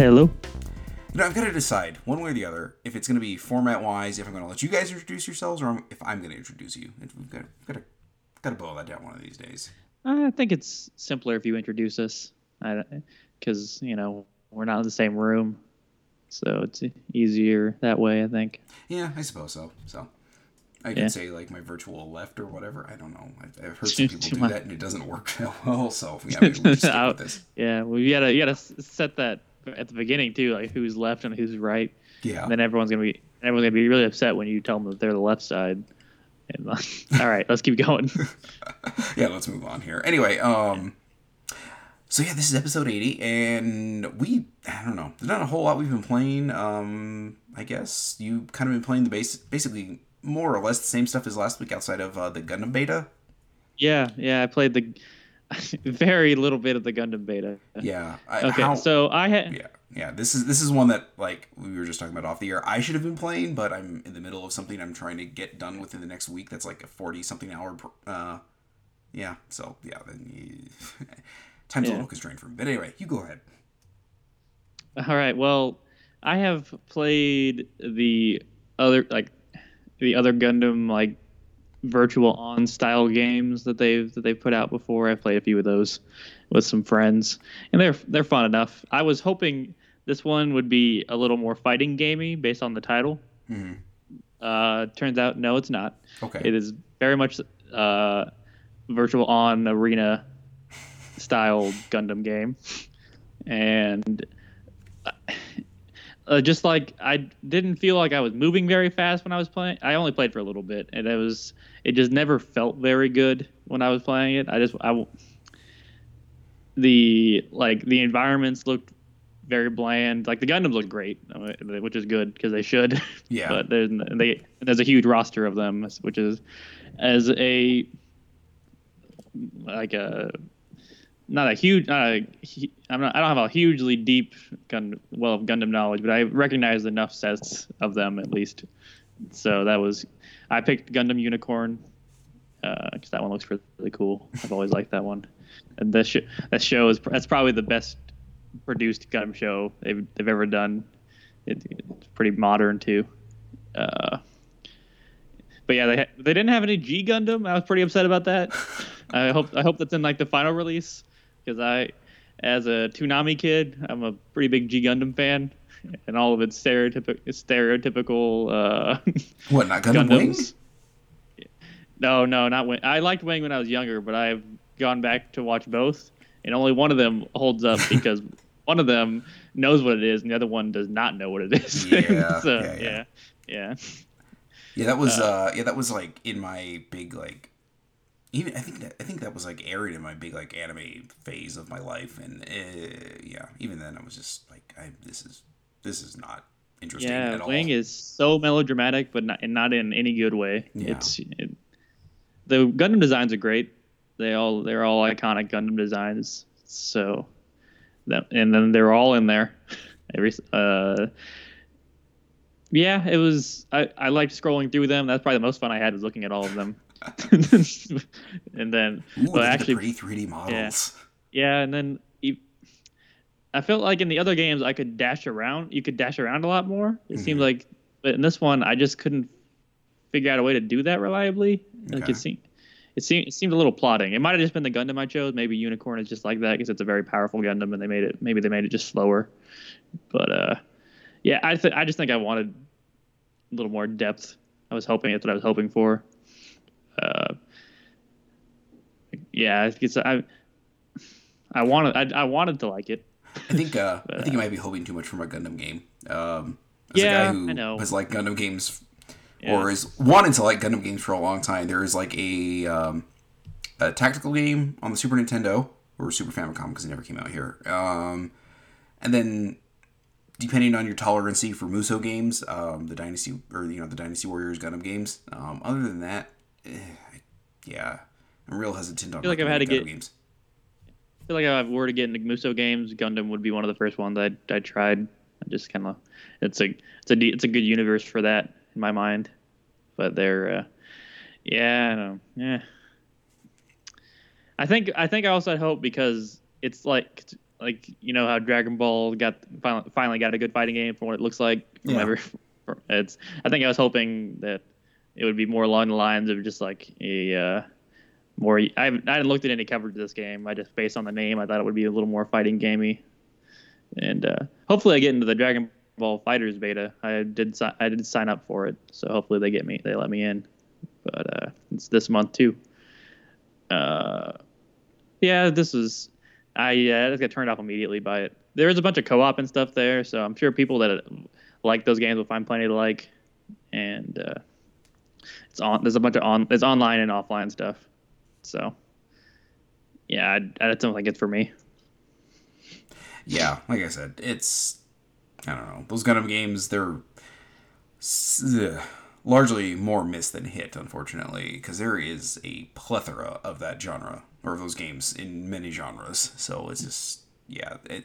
Sarah. Hello. You know, I've got to decide one way or the other if it's going to be format wise, if I'm going to let you guys introduce yourselves, or if I'm going to introduce you. We've got, we've got to got to boil that down one of these days. I think it's simpler if you introduce us, because you know we're not in the same room, so it's easier that way. I think. Yeah, I suppose so. So. I can yeah. say like my virtual left or whatever. I don't know. I've, I've heard some people do that and it doesn't work that well. So yeah, we stick with this. Yeah, well, you gotta you gotta set that at the beginning too, like who's left and who's right. Yeah. And then everyone's gonna be everyone's gonna be really upset when you tell them that they're the left side. And, uh, all right, let's keep going. yeah, let's move on here. Anyway, um, so yeah, this is episode eighty, and we I don't know, there's not a whole lot we've been playing. Um, I guess you kind of been playing the base, basically more or less the same stuff as last week outside of uh, the Gundam beta. Yeah, yeah, I played the very little bit of the Gundam beta. Yeah. I, okay, how, so I had. Yeah, yeah. This is this is one that like we were just talking about off the air. I should have been playing, but I'm in the middle of something I'm trying to get done within the next week. That's like a forty something hour. Uh, yeah. So yeah, then you, time's yeah. a little constrained for me. But anyway, you go ahead. All right. Well, I have played the other like the other Gundam like virtual on style games that they've that they've put out before. I've played a few of those with some friends, and they're they're fun enough. I was hoping this one would be a little more fighting gamey based on the title. Mm-hmm. Uh, turns out, no, it's not. Okay. It is very much uh, virtual on arena style Gundam game, and uh, just like I didn't feel like I was moving very fast when I was playing. I only played for a little bit, and it was it just never felt very good when I was playing it. I just I the like the environments looked very bland. Like the Gundams look great, which is good because they should. Yeah. but there's they there's a huge roster of them, which is as a like a not a huge, not a, I'm not, I don't have a hugely deep gun, well of Gundam knowledge, but I recognize enough sets of them at least. So that was, I picked Gundam Unicorn because uh, that one looks really cool. I've always liked that one, and that sh- that show is that's probably the best produced Gundam show they've they've ever done. It, it's pretty modern too. Uh, but yeah, they ha- they didn't have any G Gundam. I was pretty upset about that. I hope I hope that's in like the final release because I, as a Toonami kid, I'm a pretty big G Gundam fan, and all of its stereotypical stereotypical uh, what not Gundam Gundams. Wing? No, no, not Wing. I liked Wing when I was younger, but I've gone back to watch both, and only one of them holds up because one of them knows what it is, and the other one does not know what it is. Yeah, so, yeah, yeah, yeah, yeah. that was uh, uh, yeah, that was like in my big like even I think that I think that was like aired in my big like anime phase of my life, and uh, yeah, even then I was just like, I, this is this is not interesting yeah, at all. Wing is so melodramatic, but not and not in any good way. Yeah. It's it, the Gundam designs are great. They all they're all iconic Gundam designs. So that and then they're all in there. Every uh yeah, it was. I, I liked scrolling through them. That's probably the most fun I had was looking at all of them. and then, Ooh, but actually, pretty 3D models. Yeah, yeah and then I felt like in the other games I could dash around. You could dash around a lot more. It mm-hmm. seemed like, but in this one I just couldn't figure out a way to do that reliably. Okay. Like it seemed, it seemed, it seemed a little plotting. It might have just been the Gundam I chose. Maybe Unicorn is just like that because it's a very powerful Gundam, and they made it. Maybe they made it just slower. But uh, yeah, I th- I just think I wanted a little more depth. I was hoping that's what I was hoping for uh, yeah, it's I I wanted I, I wanted to like it. I think uh, but, I think you might be hoping too much from a Gundam game. Um, as yeah, a guy who I know. has liked Gundam games yeah. or is wanted to like Gundam games for a long time, there is like a um, a tactical game on the Super Nintendo or Super Famicom because it never came out here. Um, and then depending on your tolerancy for Musou games, um, the Dynasty or you know the Dynasty Warriors Gundam games. Um, other than that, eh, yeah, I'm real hesitant on. I feel like I've had to get games. I feel like if I were to get into Musou games, Gundam would be one of the first ones I I tried. I just kind of it's a it's a it's a good universe for that in my mind, but they're uh, yeah I don't yeah. I think I think I also had hope because it's like like you know how Dragon Ball got finally, finally got a good fighting game from what it looks like. From Yeah. it's I think I was hoping that it would be more along the lines of just like a uh, more. I haven't, I hadn't looked at any coverage of this game. I just based on the name, I thought it would be a little more fighting gamey, and uh, hopefully I get into the Dragon Ball FighterZ beta. I did si- I did sign up for it, so hopefully they get me they let me in. But uh, it's this month too. Uh, yeah, this is I uh, just got turned off immediately by it. There is a bunch of co-op and stuff there, so I'm sure people that like those games will find plenty to like. And uh, it's on. There's a bunch of on. There's online and offline stuff. So yeah, I, I don't think it's for me. yeah, like I said, it's I don't know those Gundam games. They're ugh, largely more miss than hit, unfortunately, because there is a plethora of that genre or those games in many genres. So it's just yeah, it,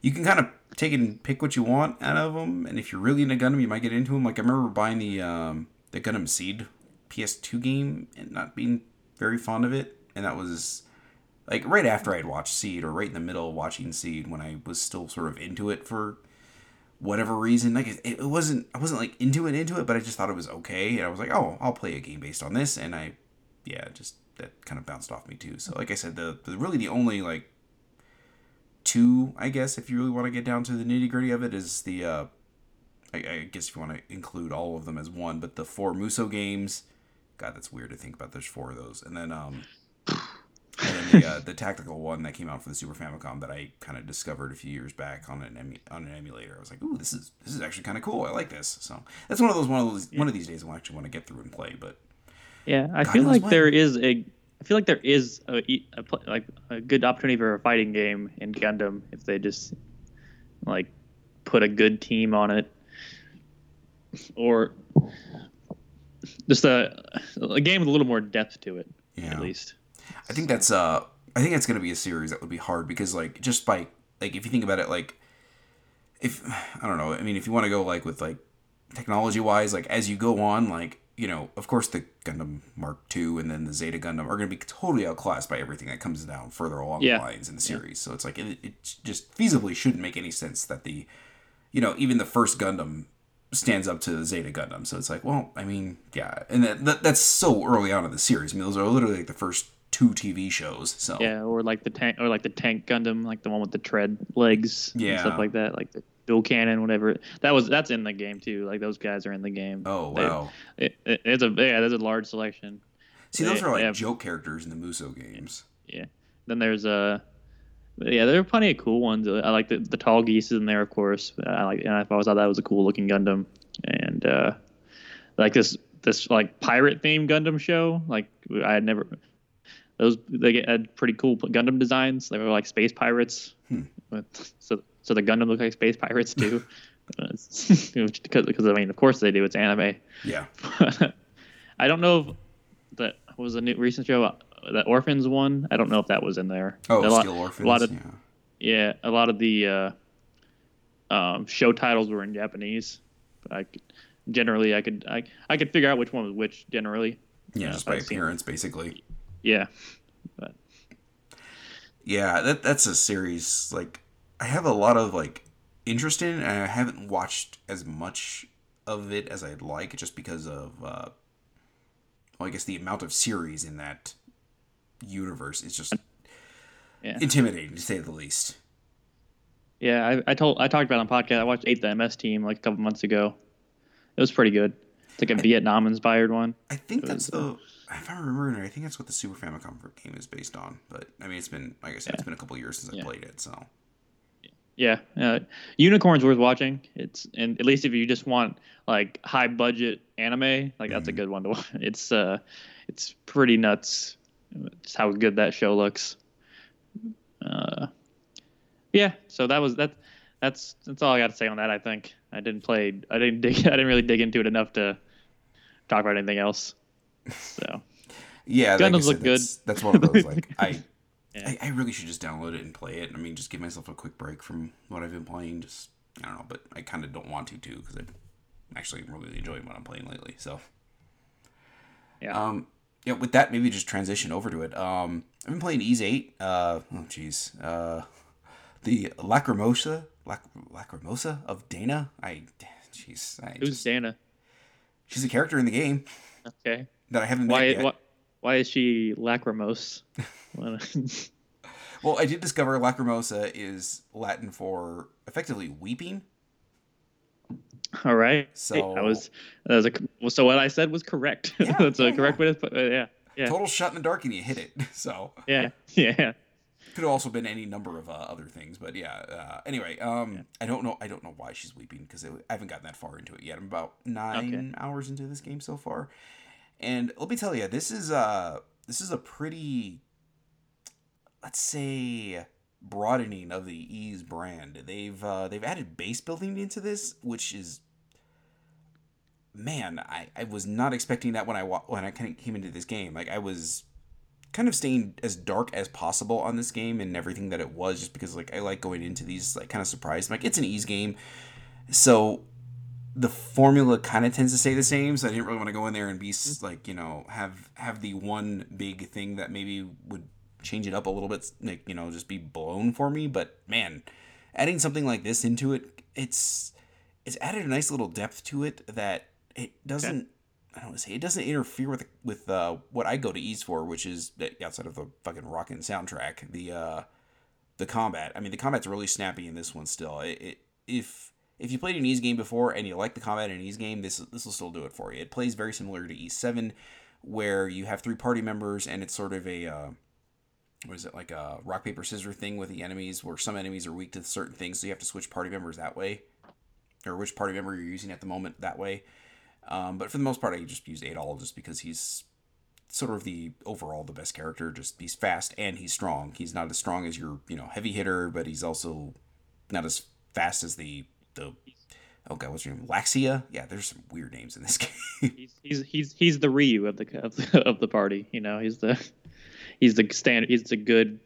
you can kind of take and pick what you want out of them, and if you're really into Gundam, you might get into them. Like I remember buying the um, the Gundam Seed PS2 game and not being very fond of it, and that was like right after I'd watched Seed or right in the middle of watching Seed when I was still sort of into it for whatever reason. Like it, wasn't I wasn't like into it into it, but I just thought it was okay, and I was like, oh, I'll play a game based on this, and I yeah, just that kind of bounced off me too. So like I said, the, the really the only like two, I guess, if you really want to get down to the nitty gritty of it, is the uh, I, I guess if you want to include all of them as one, but the four Musou games. God, that's weird to think about. There's four of those, and then um, and then the uh, the tactical one that came out for the Super Famicom that I kind of discovered a few years back on an emu- on an emulator. I was like, ooh, this is this is actually kind of cool. I like this. So that's one of those one of those one of these days I'll actually want to get through and play. But Yeah, I God feel like when. there is a. I feel like there is a, a like a good opportunity for a fighting game in Gundam if they just like put a good team on it, or just a a game with a little more depth to it Yeah. at least. I think that's uh I think that's gonna be a series that would be hard because like just by like if you think about it like if I don't know I mean if you want to go like with like technology wise like as you go on like you know of course the Gundam Mark II and then the Zeta Gundam are gonna be totally outclassed by everything that comes down further along Yeah. the lines in the series so it's like it, it just feasibly shouldn't make any sense that the you know even the first Gundam stands up to Zeta Gundam. So it's like, well, I mean, yeah, and that, that that's so early on in the series. I mean, those are literally like the first two TV shows. So Yeah, or like the tank, or like the tank Gundam, like the one with the tread legs, and Yeah. stuff like that, like the dual cannon, whatever. That was that's in the game too. Like those guys are in the game. oh They- wow, it, it, it's a yeah, there's a large selection. see, those they- are like have- joke characters in the Musou games. Yeah. Then there's uh, yeah, there are plenty of cool ones. I like the, the Tallgeese in there, of course. I like, and I always thought that was a cool looking Gundam, and uh, like this this like pirate themed Gundam show. Like I had never those they had pretty cool Gundam designs. They were like space pirates, Hmm. So so the Gundam look like space pirates too. Because because I mean, of course they do. It's anime. Yeah, I don't know if that was a new recent show. Uh, That Orphans one. I don't know if that was in there. oh, a lot, Steel Orphans. A lot of yeah. yeah, a lot of the uh, um, show titles were in Japanese. But I could, generally I could I, I could figure out which one was which generally. yeah, yeah, just by appearance, basically. Yeah, but Yeah, that that's a series like I have a lot of like interest in, and I haven't watched as much of it as I'd like, just because of uh, well, I guess the amount of series in that universe is just Yeah. intimidating to say the least. yeah, I, I told I talked about it on podcast. I watched Eight the MS Team like a couple months ago. It was pretty good. It's like a Vietnam inspired one. I think It that's was, the if I'm remembering right, I think that's what the Super Famicom game is based on. But I mean, it's been like I said, it's been a couple years since I played it, so Yeah, uh, Unicorn's worth watching. It's and at least if you just want like high budget anime, like that's a Mhm. good one to watch. It's uh, it's pretty nuts. Just how good that show looks. Uh, yeah. So that was that. That's that's all I got to say on that. I think I didn't play. I didn't dig. I didn't really dig into it enough to talk about anything else. So yeah, like I said, look good. That's, that's one of those like I, Yeah. I I really should just download it and play it. I mean, just give myself a quick break from what I've been playing. Just I don't know, but I kind of don't want to too because I'm actually really enjoying what I'm playing lately. So yeah. um, yeah, with that, maybe just transition over to it. Um, I've been playing Ys Eight. Uh, oh jeez. Uh, the Lacrimosa, Lac- Lacrimosa of Dana. I, jeez, I Who's just- Dana? she's a character in the game Okay. that I haven't Why? Why, why is she lacrimose? Well, I did discover Lacrimosa is Latin for effectively weeping. All right. So- I was. That was a, well, so what I said was correct. Yeah, That's a yeah, correct way to put. Uh, yeah. Yeah. Total shot in the dark and you hit it. So Yeah. Yeah. could have also been any number of uh, other things, but yeah. Uh, anyway, um, I don't know. I don't know why she's weeping because I haven't gotten that far into it yet. I'm about nine hours into this game so far, and let me tell you, this is uh this is a pretty, let's say, broadening of the Ys brand. They've uh, they've added base building into this, which is man, I, I was not expecting that when I wa- when I kind of came into this game. Like I was kind of staying as dark as possible on this game and everything that it was, just because like I like going into these like kind of surprised. Like it's an Ys game, so the formula kind of tends to stay the same. So I didn't really want to go in there and be mm-hmm. like you know have have the one big thing that maybe would change it up a little bit, like you know just be blown for me. But man, adding something like this into it, it's it's added a nice little depth to it that it doesn't. I don't want to say it doesn't interfere with with uh, what I go to Ys for, which is that outside of the fucking rockin' soundtrack, the uh, the combat. I mean, the combat's really snappy in this one. Still, it, it if if you played an Ys game before and you like the combat in an Ys game, this this will still do it for you. It plays very similar to Ys Seven, where you have three party members and it's sort of a uh, what is it like a rock paper scissors thing with the enemies, where some enemies are weak to certain things, so you have to switch party members that way, or which party member you're using at the moment that way. Um, but for the most part, I just use Adol just because he's sort of the overall the best character. Just he's fast and he's strong. He's not as strong as your you know heavy hitter, but he's also not as fast as the the oh god what's your name Laxia? Yeah, there's some weird names in this game. He's he's he's he's the Ryu of the of the, of the party. You know, he's the he's the standard. He's the good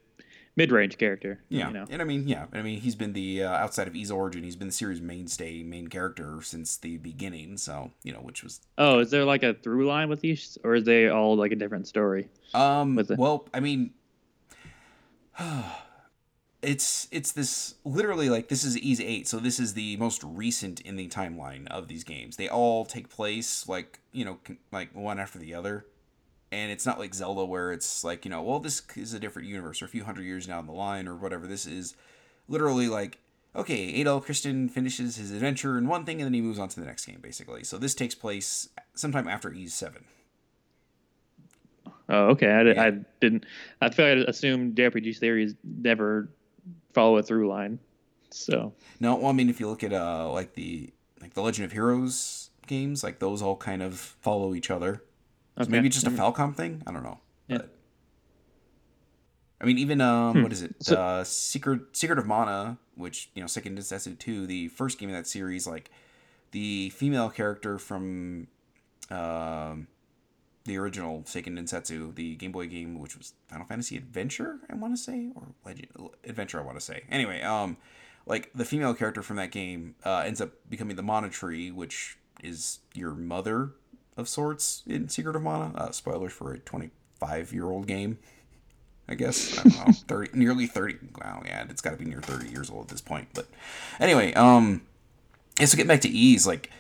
mid range character. Yeah, You know. and I mean, yeah, I mean, he's been the uh, outside of Ys Origin, he's been the series mainstay, main character since the beginning. So you know, which was Oh, is there like a through line with these, or is they all like a different story? um, With it. well, I mean, it's it's this literally like this is Ys Eight, so this is the most recent in the timeline of these games. They all take place like you know, like one after the other. And it's not like Zelda where it's like you know, well, this is a different universe or a few hundred years down the line or whatever. This is literally like okay, Adol Christin finishes his adventure in one thing and then he moves on to the next game basically. So this takes place sometime after Ys Seven. Oh, okay. I, Yeah. I didn't. I feel like I assumed JRPG series never follow a through line. So No, well, I mean, if you look at uh like the like the Legend of Heroes games, like those all kind of follow each other. So okay. maybe just a Mm. Falcom thing. I don't know. Yeah. But I mean, even um, Hmm. what is it? So- uh, Secret Secret of Mana, which you know, Seiken Densetsu two, the first game of that series, like the female character from um the original Seiken Densetsu, the Game Boy game, which was Final Fantasy Adventure, I want to say, or Legend Adventure, I want to say. Anyway, um, like the female character from that game uh, ends up becoming the Mana Tree, which is your mother of sorts in Secret of Mana. Uh, spoilers for a 25 year old game, I guess. I don't know, 30, nearly 30. Wow, yeah, it's got to be near 30 years old at this point. But anyway, um, yeah, so getting back to Ys, like,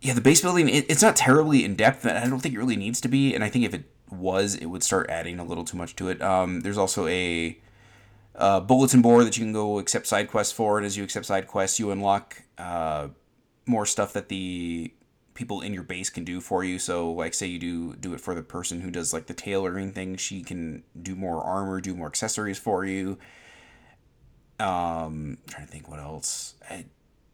yeah, the base building, it, it's not terribly in depth, and I don't think it really needs to be. And I think if it was, it would start adding a little too much to it. Um, there's also a uh, bulletin board that you can go accept side quests for, and as you accept side quests, you unlock uh, more stuff that the people in your base can do for you. So, like, say you do do it for the person who does like the tailoring thing, she can do more armor, do more accessories for you. Um, trying to think what else. I,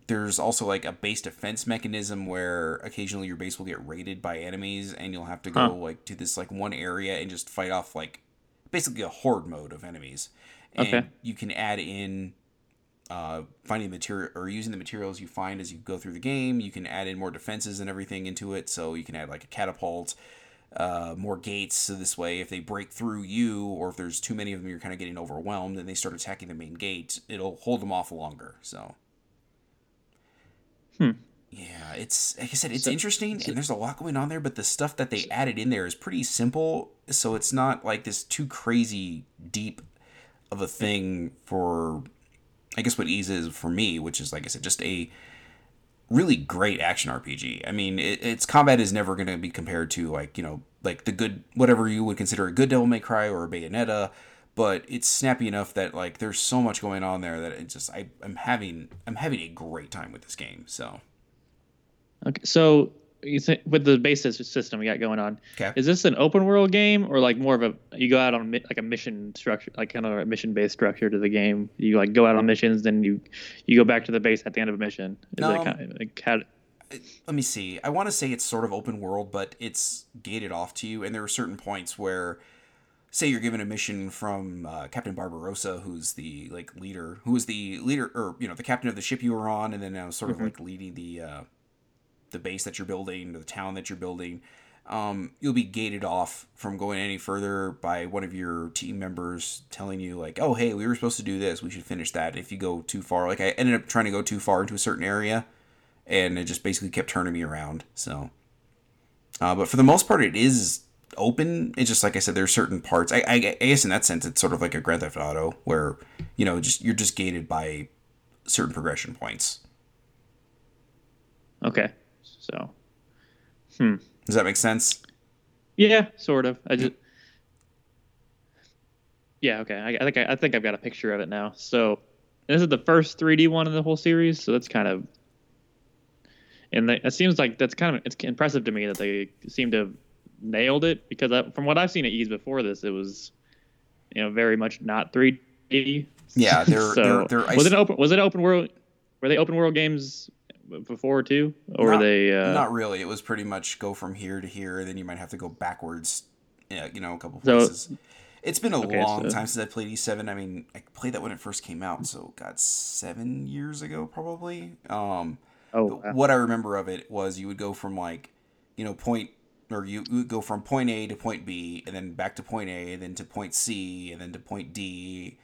there's also like a base defense mechanism where occasionally your base will get raided by enemies, and you'll have to go Huh. like to this like one area and just fight off like basically a horde mode of enemies. And Okay. you can add in uh, finding material or using the materials you find as you go through the game. You can add in more defenses and everything into it. So you can add like a catapult, uh, more gates. So this way, if they break through you, or if there's too many of them, you're kind of getting overwhelmed, and they start attacking the main gate. It'll hold them off longer. So. Hmm. Yeah, it's like I said, it's So- interesting, and there's a lot going on there. But the stuff that they added in there is pretty simple, so it's not like this too crazy deep of a thing for I guess what Ys is for me, which is like I said, just a really great action RPG. I mean, it, its combat is never going to be compared to like you know like the good whatever you would consider a good Devil May Cry or a Bayonetta, but it's snappy enough that like there's so much going on there that it just I I'm having I'm having a great time with this game. So okay, so with the base system we got going on, Okay. is this an open world game or like more of a you go out on like a mission structure, like kind of a mission based structure to the game? You like go out on missions, then you you go back to the base at the end of a mission. Is it kind of, like how, let me see. I want to say it's sort of open world, but it's gated off to you, and there are certain points where, say, you're given a mission from uh, Captain Barbarossa, who's the like leader, who is the leader, or you know, the captain of the ship you were on, and then now sort of like leading the uh, the base that you're building, the town that you're building. Um, you'll be gated off from going any further by one of your team members telling you like, "Oh, hey, we were supposed to do this. We should finish that." If you go too far, like I ended up trying to go too far into a certain area, and it just basically kept turning me around. So, uh, but for the most part, it is open. It's just like I said, there's certain parts. I, I, I guess in that sense, it's sort of like a Grand Theft Auto, where you know, just you're just gated by certain progression points. okay, so hmm. Does that make sense? yeah, sort of. I just yeah, okay. I, I think I, I think I've got a picture of it now. So this is the first 3D one in the whole series, so that's kind of and they, it seems like that's kind of it's impressive to me that they seem to have nailed it because I, from what I've seen at Ys before this, it was you know very much not 3D. Yeah, they're so they're, they're was it open? Was it open world? Were they open world games before too, or Not- they? Uh, Not really. It was pretty much go from here to here, then you might have to go backwards. Yeah, you know, a couple So- places. it's been a Okay, long so- time since I played E7. I mean, I played that when it first came out, so God, seven years ago probably. Um, oh, but what I remember of it was you would go from like, you know, point or you would go from point A to point B, and then back to point A, and then to point C, and then to point D,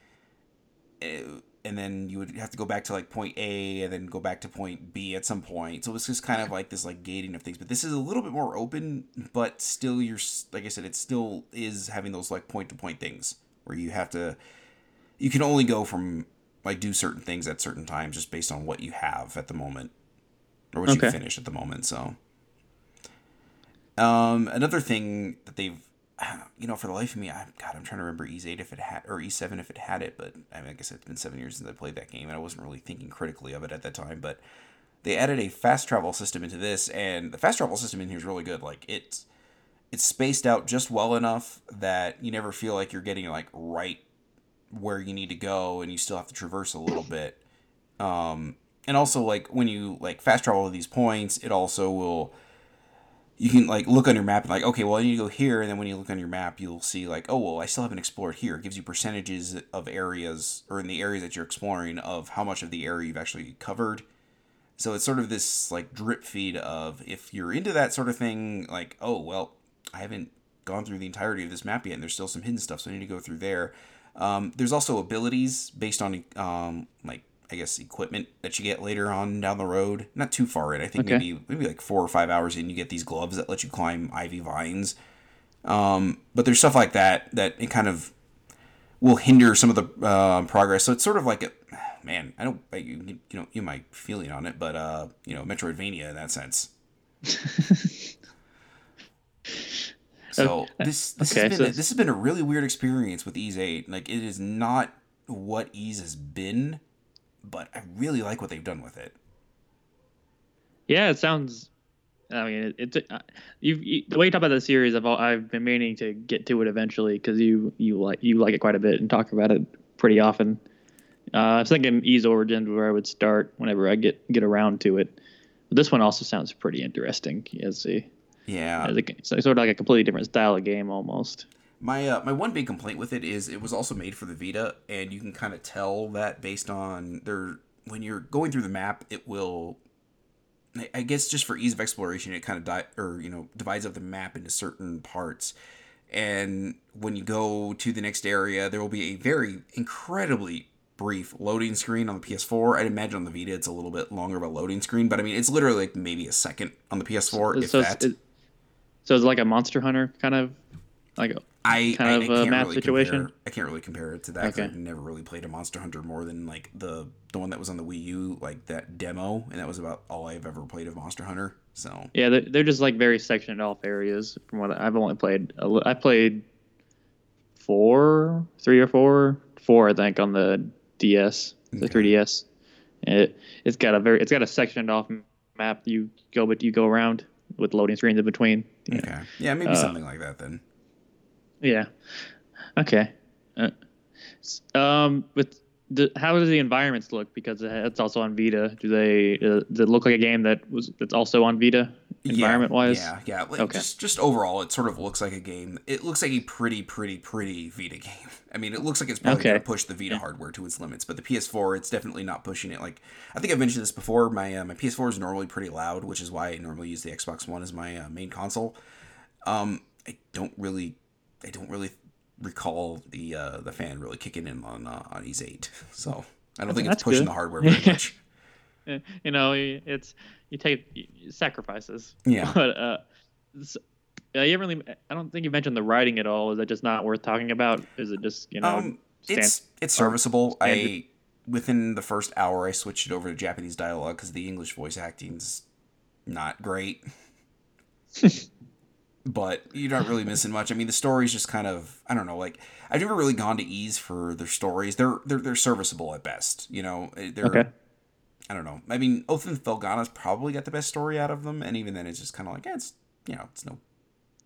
eh, and then you would have to go back to like point A, and then go back to point B at some point. So it's just kind of like this like gating of things. But this is a little bit more open, but still, you're like I said, it still is having those like point to point things where you have to, you can only go from like do certain things at certain times just based on what you have at the moment or what Okay. you finish at the moment. So, um, another thing that they've, you know, for the life of me, I God, I'm trying to remember E8 if it had or E Seven if it had it, but I mean, I guess it's been seven years since I played that game, and I wasn't really thinking critically of it at that time. But they added a fast travel system into this, and the fast travel system in here is really good. Like it's it's spaced out just well enough that you never feel like you're getting like right where you need to go, and you still have to traverse a little bit. Um, and also like when you like fast travel to these points, it also will you can like look on your map and like okay well I need to go here and then when you look on your map you'll see like oh well I still haven't explored here. It gives you percentages of areas or in the areas that you're exploring of how much of the area you've actually covered. So it's sort of this like drip feed of if you're into that sort of thing like oh well I haven't gone through the entirety of this map yet and there's still some hidden stuff so I need to go through there. Um, there's also abilities based on um, like I guess equipment that you get later on down the road. Not too far in. I think Okay. maybe maybe like four or five hours in, you get these gloves that let you climb ivy vines. Um, but there's stuff like that that it kind of will hinder some of the uh, progress. So it's sort of like a man. I don't you, you know you my feeling on it, but uh, you know Metroidvania in that sense. So this this okay, has so been it's- this has been a really weird experience with Ys Eight. Like it is not what Ys has been, but I really like what they've done with it. Yeah, it sounds. I mean, it, it uh, you've, you the way you talk about the series, I've I've been meaning to get to it eventually because you you like you like it quite a bit and talk about it pretty often. Uh, I was thinking Ys Origins where I would start whenever I get get around to it. But this one also sounds pretty interesting as a Yeah, as a it's sort of like a completely different style of game almost. My uh, my one big complaint with it is it was also made for the Vita, and you can kind of tell that based on their when you're going through the map, it will. I- guess just for ease of exploration, it kind of di- or you know divides up the map into certain parts, and when you go to the next area, there will be a very incredibly brief loading screen on the PS4. I'd imagine on the Vita it's a little bit longer of a loading screen, but I mean it's literally like maybe a second on the PS4, if so that. it, so it's like a Monster Hunter kind of Like I kind I, of I a map really situation? Compare, I can't really compare it to that. Okay. I've never really played a Monster Hunter more than like the the one that was on the Wii U, like that demo, and that was about all I've ever played of Monster Hunter. So Yeah, they're, they're just like very sectioned off areas. From what I've only played, I played four, three or four, four I think on the DS, the Okay. 3DS. It it's got a very it's got a sectioned off map. You go but you go around with loading screens in between. Yeah. okay, yeah, maybe Uh, something like that then. Yeah. Okay. Uh, um, but the, how do the environments look? Because it's also on Vita. Do they? Uh, does it look like a game that was that's also on Vita, environment wise? Yeah, yeah. Like, Okay. Just just overall, it sort of looks like a game. It looks like a pretty, pretty, pretty Vita game. I mean, it looks like it's probably Okay. going to push the Vita hardware to its limits, but the PS4, it's definitely not pushing it. Like I think I've mentioned this before. My uh, my PS4 is normally pretty loud, which is why I normally use the Xbox One as my uh, main console. Um, I don't really, I don't really recall the uh, the fan really kicking in on uh, on Ys Eight. So I don't think it's pushing good. the hardware very much. You know, it's you take sacrifices. Yeah. But uh, uh, you haven't really. I don't think you mentioned the writing at all. Is that just not worth talking about? Is it just you know? Um, stand- it's it's serviceable. I within the first hour, I switched it over to Japanese dialogue because the English voice acting's not great. but you're not really missing much. I mean, the story's just kind of I don't know. Like I've never really gone to Ys for their stories. They're they're they're serviceable at best. You know, Eh, they're. Okay. I don't know. I mean, Oath and Felghana's probably got the best story out of them, and even then, it's just kind of like, eh, it's you know, it's no,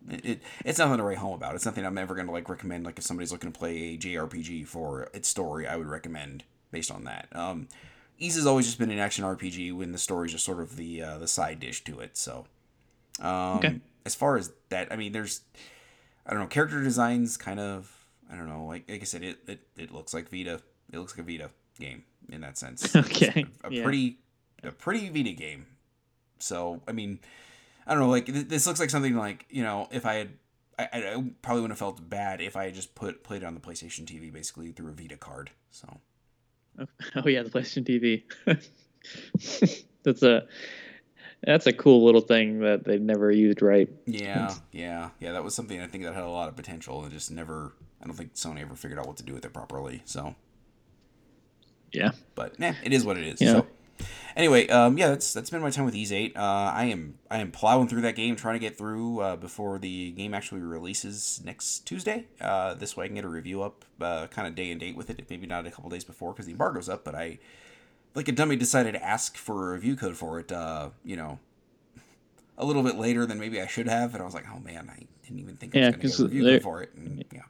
it, it it's nothing to write home about. It's nothing I'm ever going to like recommend. Like if somebody's looking to play a JRPG for its story, I would recommend based on that. Um, Ys has always just been an action RPG when the story's just sort of the uh, the side dish to it. So, um, Okay. As far as that, I mean, there's, I don't know, character designs kind of, I don't know, like like I said, it it, it looks like Vita. It looks like a Vita game in that sense. Okay, a, a yeah. pretty a pretty Vita game. So I mean, I don't know. Like th- this looks like something like you know, if I had, I, I probably wouldn't have felt bad if I had just put played it on the PlayStation TV basically through a Vita card. So Oh yeah, the PlayStation TV. that's a that's a cool little thing that they've never used right. yeah, yeah, yeah. That was something I think that had a lot of potential and just never. I don't think Sony ever figured out what to do with it properly. So, Yeah. but nah, it is what it is. Yeah. So. Anyway, um, yeah, that's that's been my time with Ys Eight. Uh, I am I am plowing through that game, trying to get through uh, before the game actually releases next Tuesday. Uh, this way, I can get a review up, uh, kind of day and date with it. Maybe not a couple days before because the embargo's up. But I, like a dummy, decided to ask for a review code for it. Uh, you know, a little bit later than maybe I should have, and I was like, oh man, I didn't even think I Yeah, was going to 'cause get a review code for it. And, yeah,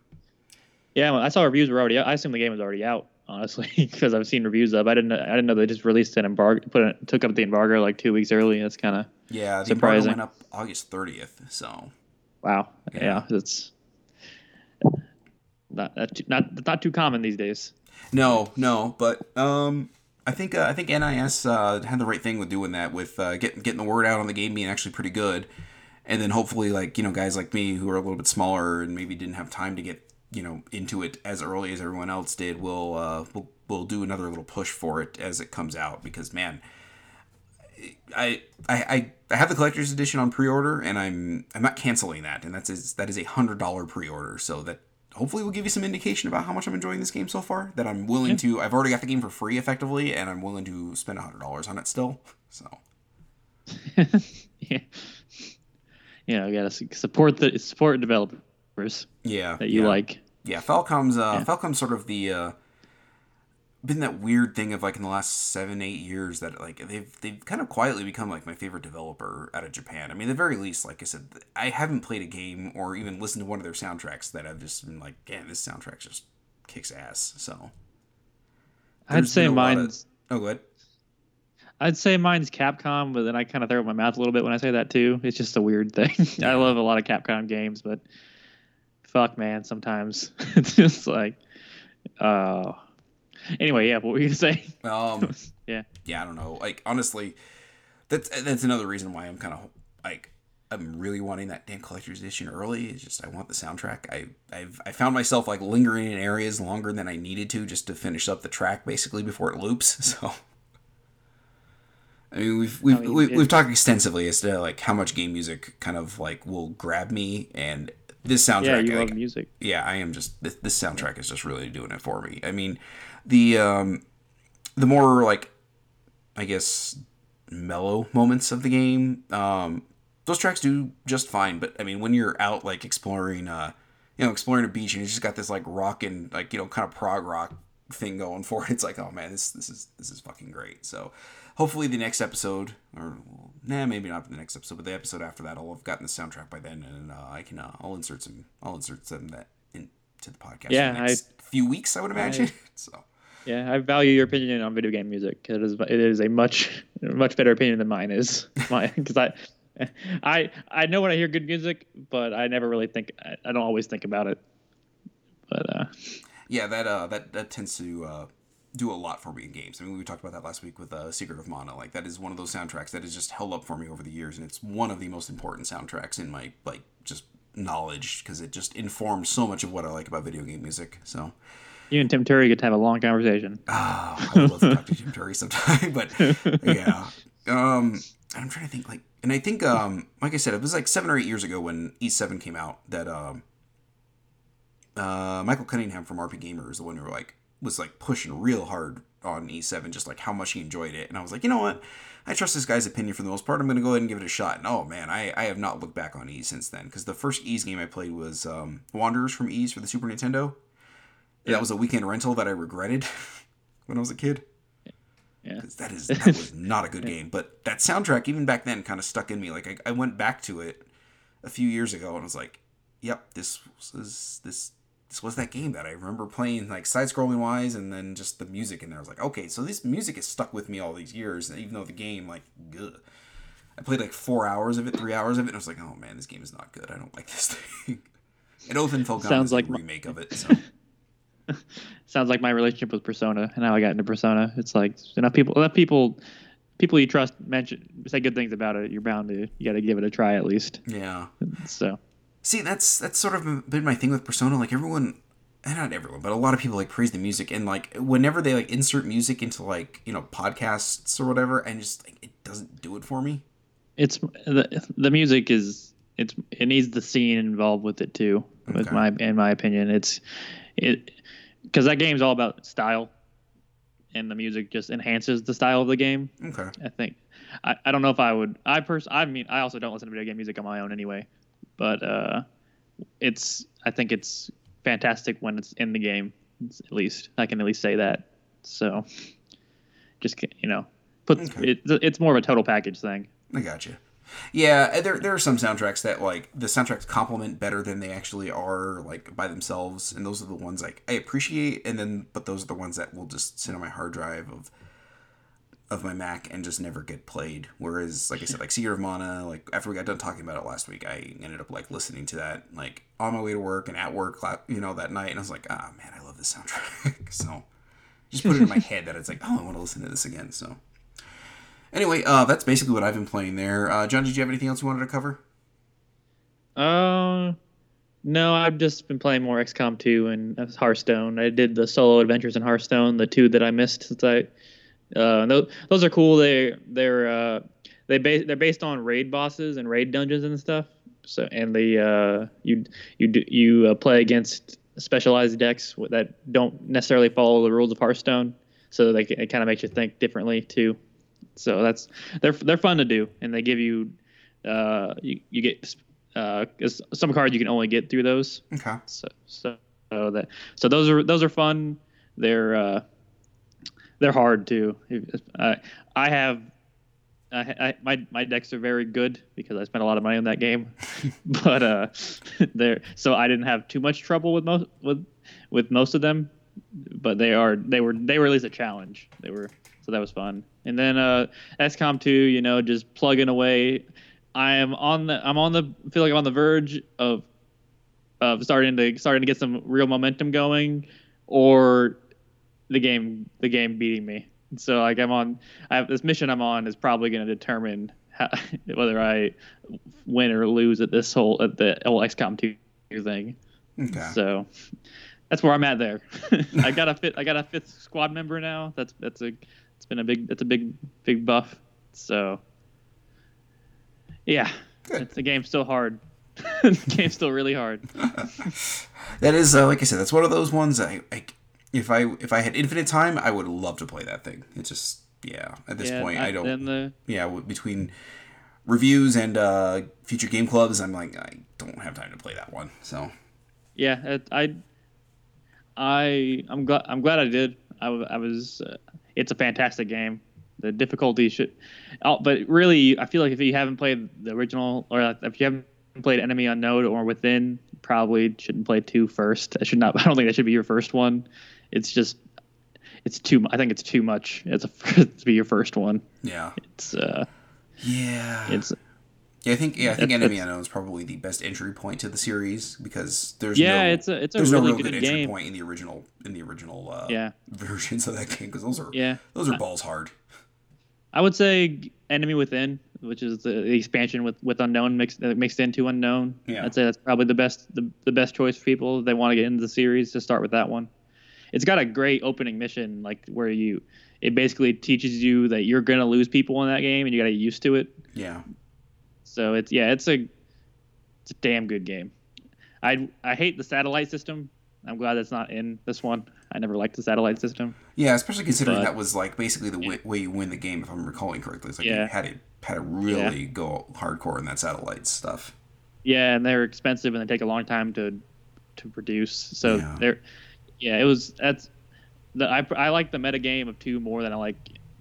Yeah, well, I saw reviews were already. out. I assume the game was already out, honestly, because I've seen reviews of. I didn't. I didn't know they just released an embargo, put it, took up the embargo like two weeks early. That's kind of yeah. The Surprising. embargo went up August thirtieth, so wow. Yeah. Yeah, it's not not too, not not too common these days. No, no, but um, I think uh, I think NIS uh, had the right thing with doing that, with uh, getting getting the word out on the game being actually pretty good, and then hopefully like you know guys like me who are a little bit smaller and maybe didn't have time to get you know into it as early as everyone else did will uh, will will do another little push for it as it comes out. Because man. I, I I have the collector's edition on pre-order, and I'm I'm not canceling that, and that's is, that is a hundred dollar pre-order, so that hopefully will give you some indication about how much I'm enjoying this game so far. That I'm willing to. I've already got the game for free effectively, and I'm willing to spend hundred dollars on it still. So yeah, you know, you gotta support the support developers yeah, that you yeah. like. Yeah, Falcom's uh, Yeah. Falcom's sort of the uh, been that weird thing of like in the last seven eight years that like they've they've kind of quietly become like my favorite developer out of Japan. I mean, at the very least, like I said, I haven't played a game or even listened to one of their soundtracks that I've just been like, yeah, this soundtrack just kicks ass. So I'd say lot of- mine's. oh, good. I'd say mine's Capcom, but then I kind of throw up my mouth a little bit when I say that too. It's just a weird thing. I love a lot of Capcom games, but fuck, man, sometimes it's just like, uh. Anyway, yeah, what were you gonna say? Um, yeah, yeah, I don't know. Like honestly, that's that's another reason why I'm kind of like I'm really wanting that damn collector's edition early. It's just I want the soundtrack. I I've I found myself like lingering in areas longer than I needed to just to finish up the track basically before it loops. So. I mean, we've we've, I mean, we've, we've talked extensively as to like how much game music kind of like will grab me, and this soundtrack. Yeah, you like, love music. yeah, I am just this, this soundtrack is just really doing it for me. I mean, the um, the more like I guess mellow moments of the game, um, those tracks do just fine. But I mean, when you're out like exploring, uh, you know, exploring a beach and you just got this like rock and like you know kind of prog rock thing going for it, it's like oh man, this this is this is fucking great. So hopefully the next episode or nah maybe not the next episode but the episode after that i'll have gotten the soundtrack by then and uh, i can uh, i'll insert some i'll insert some that into the podcast Yeah, in the next few weeks i would imagine so Yeah, I value your opinion on video game music. It is it is a much much better opinion than mine is. My because I. I I know when I hear good music, but I never really think I, I don't always think about it. But uh, yeah that uh that that tends to uh do a lot for me in games. I mean, we talked about that last week with uh, Secret of Mana. Like that is one of those soundtracks that has just held up for me over the years, and it's one of the most important soundtracks in my like just knowledge because it just informs so much of what I like about video game music. So you and Tim Turi get to have a long conversation. Ah, I love to talk to Tim Turi sometime, but yeah. Um, I'm trying to think like, and I think um, like I said, it was like seven or eight years ago when E7 came out that um, uh, Michael Cunningham from RPGamer is the one who like was like pushing real hard on E7, just like how much he enjoyed it, and I was like, you know what, I trust this guy's opinion for the most part. I'm gonna go ahead and give it a shot. And oh man, I, I have not looked back on E since then because the first Ys game I played was um, Wanderers from Ys for the Super Nintendo. Yeah. That was a weekend rental that I regretted when I was a kid. Yeah. that is that was not a good game. But that soundtrack, even back then, kind of stuck in me. Like I, I went back to it a few years ago and was like, "Yep, this was this this was that game that I remember playing, like side scrolling wise, and then just the music in there. I was like, okay, so this music has stuck with me all these years, even though the game, like, ugh. I played like four hours of it, three hours of it, and I was like, oh man, this game is not good. I don't like this thing. And Oath Gun Sounds like a my- remake of it. So Sounds like my relationship with Persona and how I got into Persona. It's like enough people, enough people, people you trust mention say good things about it. You're bound to you got to give it a try at least. yeah. So See, that's that's sort of been my thing with Persona. Like everyone, eh, not everyone, but a lot of people like praise the music, and like whenever they like insert music into like you know podcasts or whatever, and just like it doesn't do it for me. it's the the music is it's it needs the scene involved with it too. With my in my opinion, it's it because that game's all about style, and the music just enhances the style of the game. Okay. I think. I, I don't know if I would. I pers- I mean, I also don't listen to video game music on my own anyway, but uh, it's. I think it's fantastic when it's in the game. At least I can at least say that. So, just you know, put Okay. it. It's more of a total package thing. I gotcha. Yeah, there there are some soundtracks that like the soundtracks complement better than they actually are like by themselves, and those are the ones like I appreciate, and then but those are the ones that will just sit on my hard drive of of my Mac and just never get played. Whereas, like I said, like Secret of Mana, like after we got done talking about it last week, I ended up like listening to that like on my way to work and at work, you know, that night, and I was like, ah man, I love this soundtrack. so just put it in my head that it's like, oh, I want to listen to this again. So. Anyway, uh, that's basically what I've been playing there. Uh, John, did you have anything else you wanted to cover? Uh, no, I've just been playing more XCOM 2 and Hearthstone. I did the solo adventures in Hearthstone, the two that I missed since I. Uh, those, those are cool. They they're uh, they ba- they're based on raid bosses and raid dungeons and stuff. So and the uh, you you do, you uh, play against specialized decks that don't necessarily follow the rules of Hearthstone. So they, it kind of makes you think differently too. So that's they're they're fun to do, and they give you uh, you, you get uh, some cards you can only get through those. Okay. So so, so that so those are those are fun. They're uh, they're hard too. I I have I, I, my my decks are very good because I spent a lot of money on that game, but uh, there so I didn't have too much trouble with most with with most of them, but they are they were they were at least a challenge. They were so that was fun. And then uh, XCOM 2, you know, just plugging away. I am on the I'm on the feel like I'm on the verge of of starting to starting to get some real momentum going, or the game the game beating me. So like I'm on I have this mission I'm on is probably going to determine how, whether I win or lose at this whole at the whole XCOM 2 thing. Okay. So that's where I'm at there. I got a fit. I got a fifth squad member now. That's that's a it's been a big it's a big big buff. So yeah, it's, the game's still hard. the game's still really hard. that is, uh, like I said, that's one of those ones. I, I, if I if I had infinite time, I would love to play that thing. It's just yeah. At this Yeah, point, I, don't. the yeah, between reviews and uh, future game clubs, I'm like I don't have time to play that one. So yeah, I, I, I'm glad. I'm glad I did. I, I was. Uh, it's a fantastic game. The difficulty should, oh, but really, I feel like if you haven't played the original, or if you haven't played Enemy Unknown or Within, probably shouldn't play two first. I should not. I don't think that should be your first one. It's just, it's too. I think it's too much. It's a to be your first one. yeah, It's. uh yeah, It's. Yeah. I think yeah, I think It's- Enemy Unknown is probably the best entry point to the series because there's Yeah, no, it's a it's a there's really no real good, good, entry game. point in the original in the original uh, Yeah. versions of that game because those are Yeah. those are balls hard. I would say Enemy Within, which is the, the expansion with, with Unknown mixed uh, mixed into Unknown. Yeah. I'd say that's probably the best the, the best choice for people if they want to get into the series to start with that one. It's got a great opening mission, like where you it basically teaches you that you're gonna lose people in that game and you gotta get used to it. Yeah, So it's yeah, it's a it's a damn good game. I I hate the satellite system. I'm glad that's not in this one. I never liked the satellite system. yeah. Especially considering But- that was like basically the way, way you win the game, if I'm recalling correctly. It's like you had to had to really go hardcore in that satellite stuff. Yeah, and they're expensive and they take a long time to to produce. So Yeah. they're yeah, it was that's the I I like the meta game of two more than I like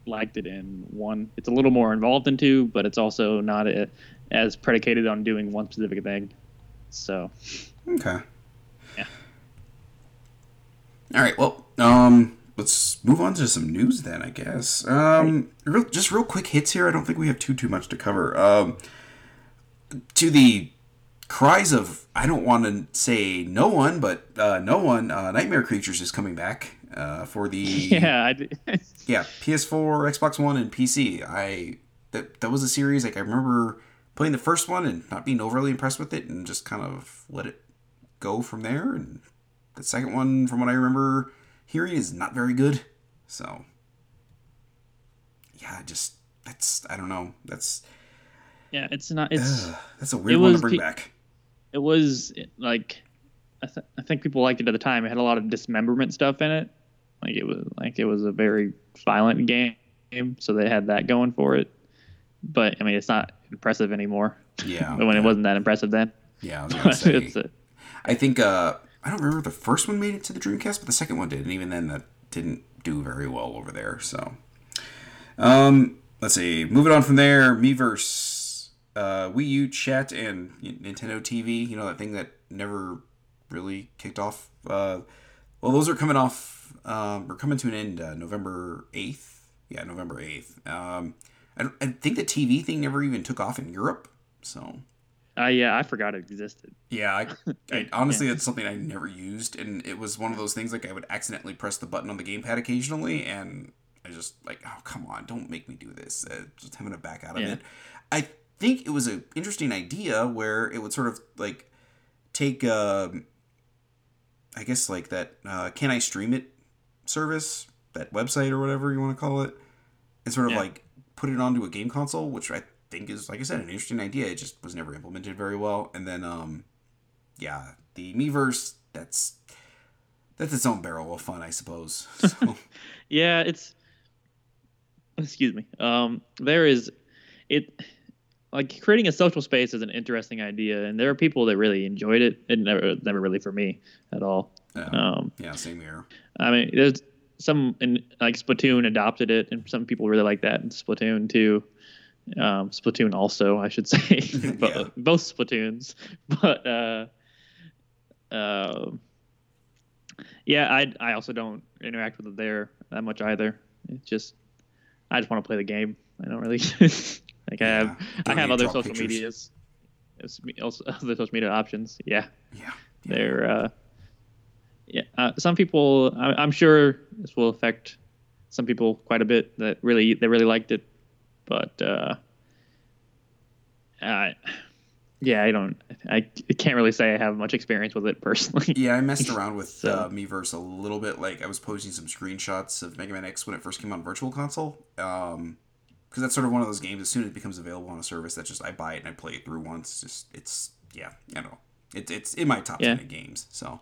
liked it in one. It's a little more involved in two, but it's also not a, as predicated on doing one specific thing. So Okay. Yeah. All right. Well, um, let's move on to some news then. I guess. Um, real, just real quick hits here. I don't think we have too too much to cover. Um, to the cries of I don't want to say no one, but uh, no one. Uh, Nightmare Creatures is coming back uh, for the yeah, yeah PS4, Xbox One, and PC. I that that was a series like I remember playing the first one and not being overly impressed with it, and just kind of let it go from there. And the second one, from what I remember hearing, is not very good. So yeah, just that's I don't know. That's yeah, it's not it's that's a weird one to bring back. it was like I, th- I think people liked it at the time. It had a lot of dismemberment stuff in it. Like it was like it was a very violent game, so they had that going for it. But I mean, it's not impressive anymore. Yeah, when it wasn't that impressive then. yeah. I say. a, I think uh, I don't remember the first one made it to the Dreamcast, but the second one did, and even then that didn't do very well over there. So, um, let's see. Moving on from there, Miiverse, uh, Wii U, Chat, and Nintendo TV. You know that thing that never really kicked off. Uh, well, those are coming off. Um, are coming to an end uh, November eighth. Yeah, November eighth. Um, I, I think the TV thing never even took off in Europe. So uh, yeah, I forgot it existed. yeah, I, I honestly that's something I never used, and it was one of those things like I would accidentally press the button on the gamepad occasionally, and I just like, oh come on, don't make me do this. Uh, just having to back out of Yeah. it. I think it was an interesting idea where it would sort of like take, um, I guess like that uh, can I stream it service, that website or whatever you want to call it, and sort of Yeah. like put it onto a game console, which I think is like I said an interesting idea. It just was never implemented very well. And then um yeah, the Miiverse that's that's its own barrel of fun, I suppose. So, Yeah, it's excuse me. Um, there is it like creating a social space is an interesting idea, and there are people that really enjoyed it. It never never really for me at all. yeah, Um, yeah, same here. I mean, there's some in like Splatoon adopted it, and some people really like that in Splatoon too. Um, Splatoon also, I should say, Yeah. both Splatoons. But uh, uh, yeah, I I also don't interact with it there that much either. It's just I just want to play the game. I don't really like I have I don't have other social pictures. medias. It's me- also other social media options. Yeah Yeah. they're uh, yeah uh, some people I, i'm sure this will affect some people quite a bit that really they really liked it but uh, I, yeah i don't I, can't really say i have much experience with it personally Yeah, I messed around with So- uh, Miiverse a little bit. Like I was posting some screenshots of Mega Man X when it first came on Virtual Console. Um, because that's sort of one of those games. As soon as it becomes available on a service, that just I buy it and I play it through once. Just it's yeah, I don't know. It's it's in my top Yeah. ten of games. So,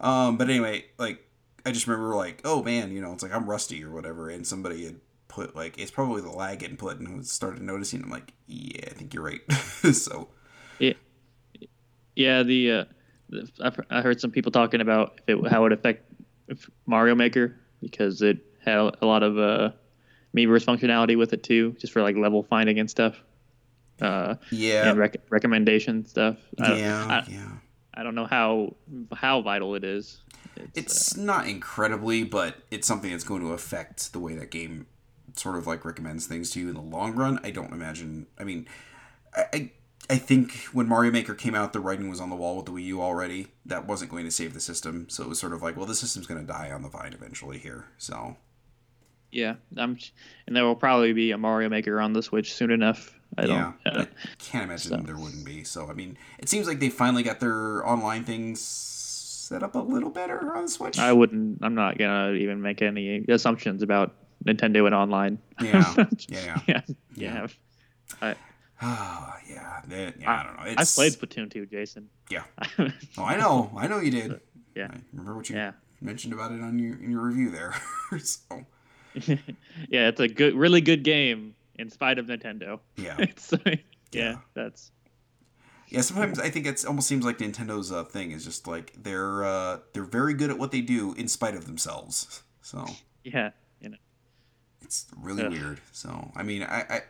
um, but anyway, like I just remember like, oh man, you know, it's like I'm rusty or whatever, and somebody had put like it's probably the lag input, and started noticing. I'm like, yeah, I think you're right. so Yeah, yeah. The, uh, the I heard some people talking about if it, how it affect if Mario Maker because it had a lot of uh, Miiverse functionality with it too, just for like level finding and stuff. Uh, yeah, and rec- recommendation stuff. I yeah, I, yeah. I don't know how how vital it is. It's, It's uh, not incredibly, but it's something that's going to affect the way that game sort of like recommends things to you in the long run. I don't imagine. I mean, I I, I think when Mario Maker came out, the writing was on the wall with the Wii U already. That wasn't going to save the system, so it was sort of like, well, the system's going to die on the vine eventually here. So yeah, I'm, and there will probably be a Mario Maker on the Switch soon enough. I yeah, don't. Uh, I can't imagine so. there wouldn't be. So I mean, it seems like they finally got their online things set up a little better on the Switch. I wouldn't. I'm not gonna even make any assumptions about Nintendo and online. Yeah, yeah, yeah, Yeah. yeah. Oh, yeah, yeah. I don't know. I played Splatoon 2, Jason. Yeah. Oh, I know. I know you did. Yeah. I remember what you Yeah. mentioned about it on your in your review there. so yeah, it's a good, really good game in spite of Nintendo. yeah, It's like, yeah, Yeah. that's yeah. Sometimes I think it's almost seems like Nintendo's uh, thing is just like they're uh, they're very good at what they do in spite of themselves. So yeah, you know. it's really Ugh. weird. So I mean, I, I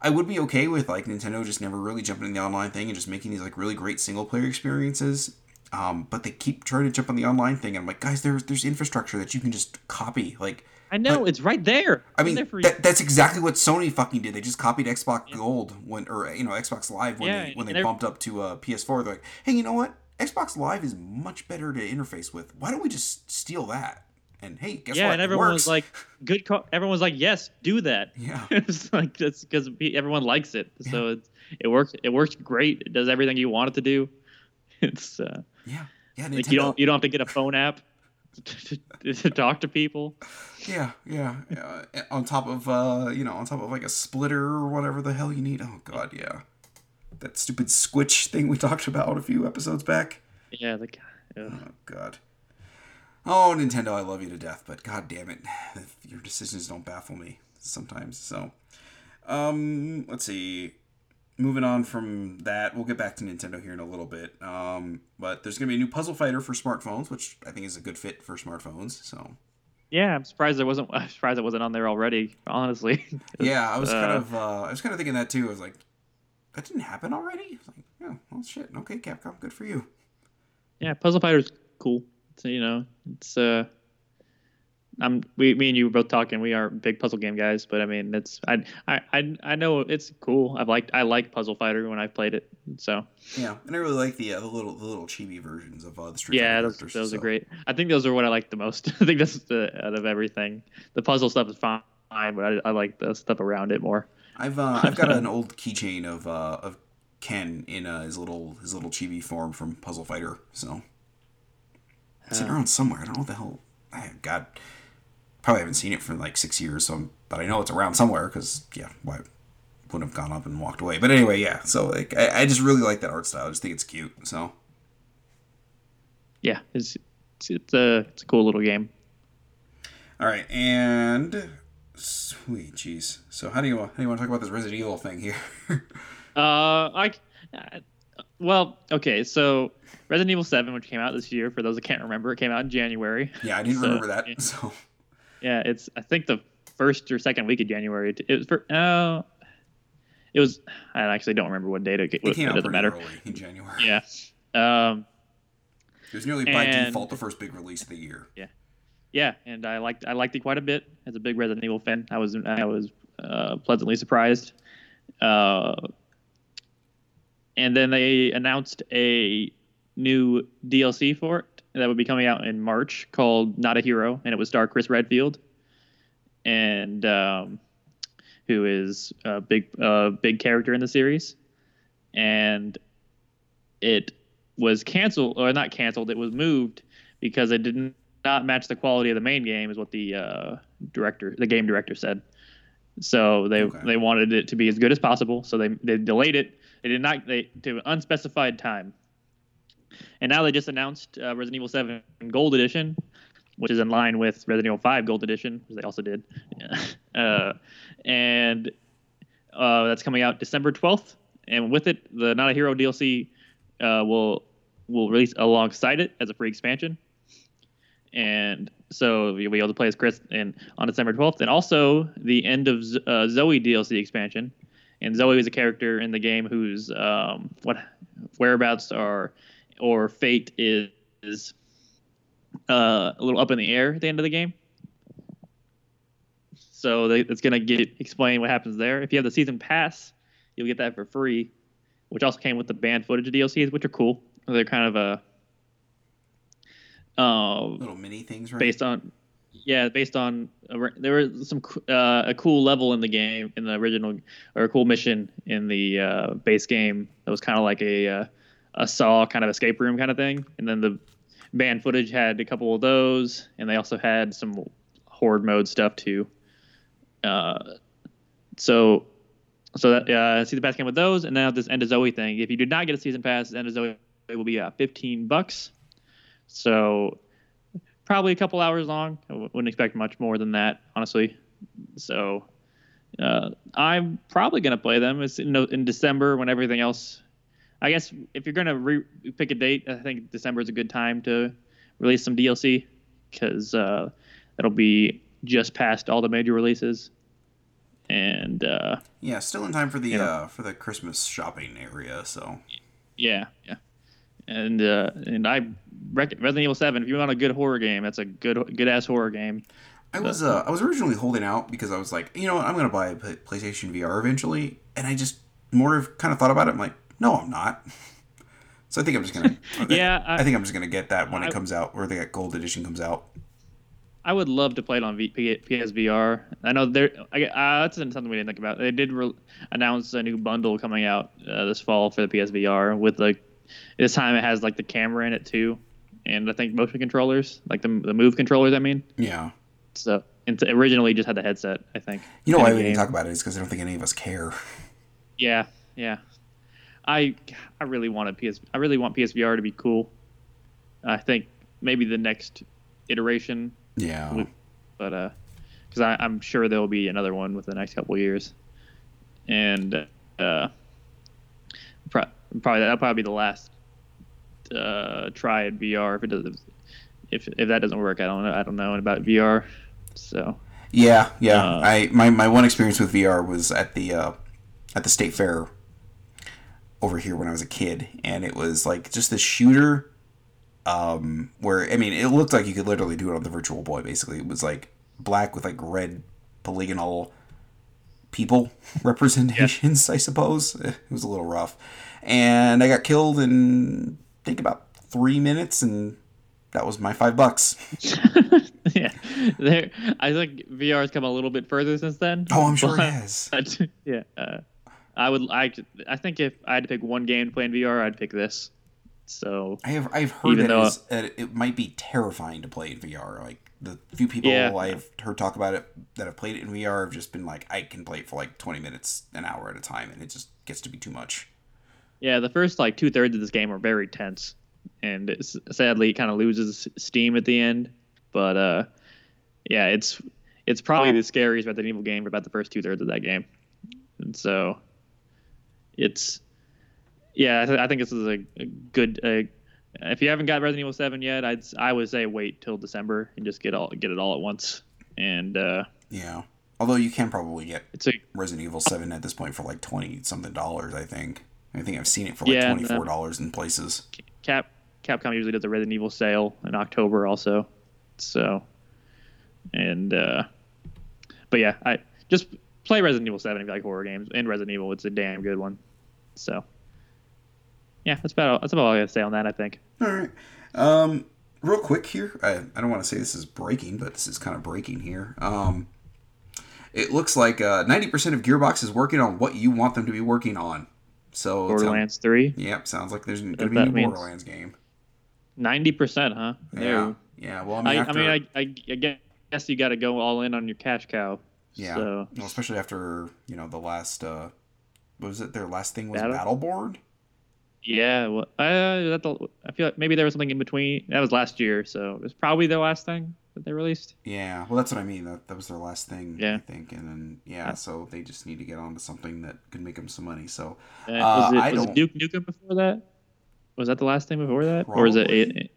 I would be okay with like Nintendo just never really jumping in the online thing and just making these like really great single player experiences. Um, but they keep trying to jump on the online thing, and I'm like, guys, there's there's infrastructure that you can just copy. Like, I know it's right there. I mean, there that, that's exactly what Sony fucking did. They just copied Xbox Gold when, or you know, Xbox Live when Yeah, they when they bumped up to uh, PS4. They're like, hey, you know what? Xbox Live is much better to interface with. Why don't we just steal that? And hey, guess yeah, what? and It everyone was like, "Good." Co-. Everyone was like, "Yes, do that." Yeah. it's like that's because everyone likes it, so it's it works. It works great. It does everything you want it to do. It's uh, yeah, yeah. like you don't you don't have to get a phone app to, talk to people. Yeah, yeah. yeah. On top of uh, you know, on top of like a splitter or whatever the hell you need. Oh god, yeah. That stupid squitch thing we talked about a few episodes back. Yeah, the guy. Oh god. Oh Nintendo, I love you to death, but god damn it, your decisions don't baffle me sometimes. So, um, let's see. Moving on from that, we'll get back to Nintendo here in a little bit. Um, but there's gonna be a new puzzle fighter for smartphones, which I think is a good fit for smartphones. So, Yeah, I'm surprised there wasn't. I'm surprised it wasn't on there already. Honestly. Yeah, I was kind Uh, of uh, I was kind of thinking that too. I was like, that didn't happen already. Like, oh, well, shit. Okay, Capcom, good for you. yeah, Puzzle Fighter's cool. So, you know, it's uh, I'm we me and you were both talking. We are big puzzle game guys, but I mean, it's I I I, I know it's cool. I've liked I like Puzzle Fighter when I've played it. So Yeah, and I really like the uh, the little the little chibi versions of uh, the Street yeah, Fighter those characters, those are great. I think those are what I like the most. I think that's the out of everything. The puzzle stuff is fine, but I, I like the stuff around it more. I've uh, I've got an old keychain of uh, of Ken in uh, his little his little chibi form from Puzzle Fighter. So it's Uh. around somewhere. I don't know what the hell. I, God, probably haven't seen it for like six years. So, I'm, but I know it's around somewhere because yeah, why wouldn't have gone up and walked away. But anyway, yeah. So like, I, I just really like that art style. I just think it's cute. So Yeah, it's it's, it's a it's a cool little game. all right, and sweet jeez. So how do you how do you want to talk about this Resident Evil thing here? Uh, I, uh, well, okay, so Resident Evil Seven, which came out this year, for those that can't remember, it came out in January. yeah, I didn't So, remember that. So Yeah, it's I think the first or second week of January. It was for uh, it was I actually don't remember what date it, it, it came out doesn't matter. early in January. Yeah. Um. It was nearly by And- default the first big release of the year. Yeah, yeah, and I liked I liked it quite a bit. As a big Resident Evil fan, I was I was uh, pleasantly surprised. Uh, and then they announced a new DLC for it that would be coming out in March called Not a Hero, and it would star Chris Redfield, and um, who is a big uh, big character in the series, and it was canceled or not canceled. It was moved because it did not match the quality of the main game, is what the uh, director, the game director said. So they Okay. they wanted it to be as good as possible. So they they delayed it they did not they to an unspecified time. And now they just announced uh, Resident Evil 7 Gold Edition, which is in line with Resident Evil 5 Gold Edition, which they also did. uh, and uh, that's coming out December 12th. And with it, the Not a Hero DLC uh, will will release alongside it as a free expansion. And so you'll be able to play as Chris in, on December 12th. And also the end of uh, Zoe DLC expansion. And Zoe is a character in the game whose um, what whereabouts are or fate is, is uh, a little up in the air at the end of the game. So they, it's gonna get explain what happens there. If you have the season pass, you'll get that for free, which also came with the banned footage of DLCs, which are cool. They're kind of a uh, Little mini things, right? based on yeah based on there was some uh, a cool level in the game in the original or a cool mission in the uh, base game that was kind of like a uh, a saw kind of escape room kind of thing and then the banned footage had a couple of those and they also had some horde mode stuff too uh, so so that uh, season pass came with those and now this end of zoe thing if you did not get a season pass end of zoe will be uh, 15 bucks so probably a couple hours long. I wouldn't expect much more than that, honestly. So uh, I'm probably going to play them. It's in, in, December when everything else. I guess if you're going to re- pick a date, I think December is a good time to release some DLC because uh, it'll be just past all the major releases. And uh, yeah, still in time for the uh, for the Christmas shopping area. So yeah, yeah and uh, and I Resident Evil Seven. If you want a good horror game, that's a good good ass horror game. I was uh, I was originally holding out because I was like, you know, what, I'm gonna buy a PlayStation VR eventually, and I just more kind of thought about it. I'm like, no, I'm not. So I think I'm just gonna. yeah, I, I, think I'm just gonna get that when I, it comes out, or the Gold Edition comes out. I would love to play it on v- PSVR. I know there. I, uh, that's something we didn't think about. They did re- announce a new bundle coming out uh, this fall for the PSVR with like this time it has like the camera in it too, and I think motion controllers, like the the move controllers. I mean. Yeah. So and originally just had the headset. I think. You know why we didn't talk about it is because I don't think any of us care. Yeah, yeah. I I really want a PS. I really want PSVR to be cool. I think maybe the next iteration. Yeah. But uh, because I'm sure there will be another one within the next couple years, and uh, probably that'll probably be the last uh, try at VR if it doesn't if if that doesn't work. I don't know. I don't know about VR. So yeah, yeah. Uh, I my, my one experience with VR was at the uh, at the state fair over here when I was a kid, and it was like just this shooter. Um, where I mean, it looked like you could literally do it on the Virtual Boy. Basically, it was like black with like red polygonal people representations. Yeah. I suppose it was a little rough and I got killed in I think about three minutes, and that was my five bucks. yeah, there. I think VR has come a little bit further since then. Oh, I'm sure but, it has. yeah, uh, I would. I I think if I had to pick one game to play in VR, I'd pick this. So I have I've heard that, though, that it might be terrifying to play in VR. Like the few people yeah. I've heard talk about it that have played it in VR have just been like, I can play it for like 20 minutes, an hour at a time, and it just gets to be too much. Yeah, the first like two thirds of this game are very tense, and sadly, it kind of loses steam at the end. But uh, yeah, it's it's probably the scariest Resident Evil game for about the first two thirds of that game, and so it's yeah, I, th- I think this is a, a good. Uh, if you haven't got Resident Evil Seven yet, I'd I would say wait till December and just get all get it all at once. And uh, yeah, although you can probably get it's a, Resident Evil Seven at this point for like twenty something dollars, I think. I think I've seen it for like yeah, twenty four dollars in places. Cap Capcom usually does a Resident Evil sale in October also. So and uh but yeah, I just play Resident Evil 7 if you like horror games and Resident Evil it's a damn good one. So yeah, that's about all, that's about all I got to say on that, I think. All right. Um real quick here, I, I don't want to say this is breaking, but this is kind of breaking here. Um it looks like uh, 90% of Gearbox is working on what you want them to be working on. So Borderlands Three. Yep, sounds like there's going to be a Borderlands game. Ninety percent, huh? Yeah. Yeah. Well, I mean, I, after, I mean, I, I, guess you got to go all in on your cash cow. Yeah. So. Well, especially after you know the last uh, was it their last thing was Battle- Battleborn? Yeah, well, uh, that the, I feel like maybe there was something in between. That was last year, so it was probably their last thing that they released. Yeah, well, that's what I mean. That that was their last thing, yeah. I think. And then yeah, Yeah. so they just need to get on to something that could make them some money. So Uh, Uh, was it, I was don't- it Duke Nukem before that? Was that the last thing before that, or is it? Probably.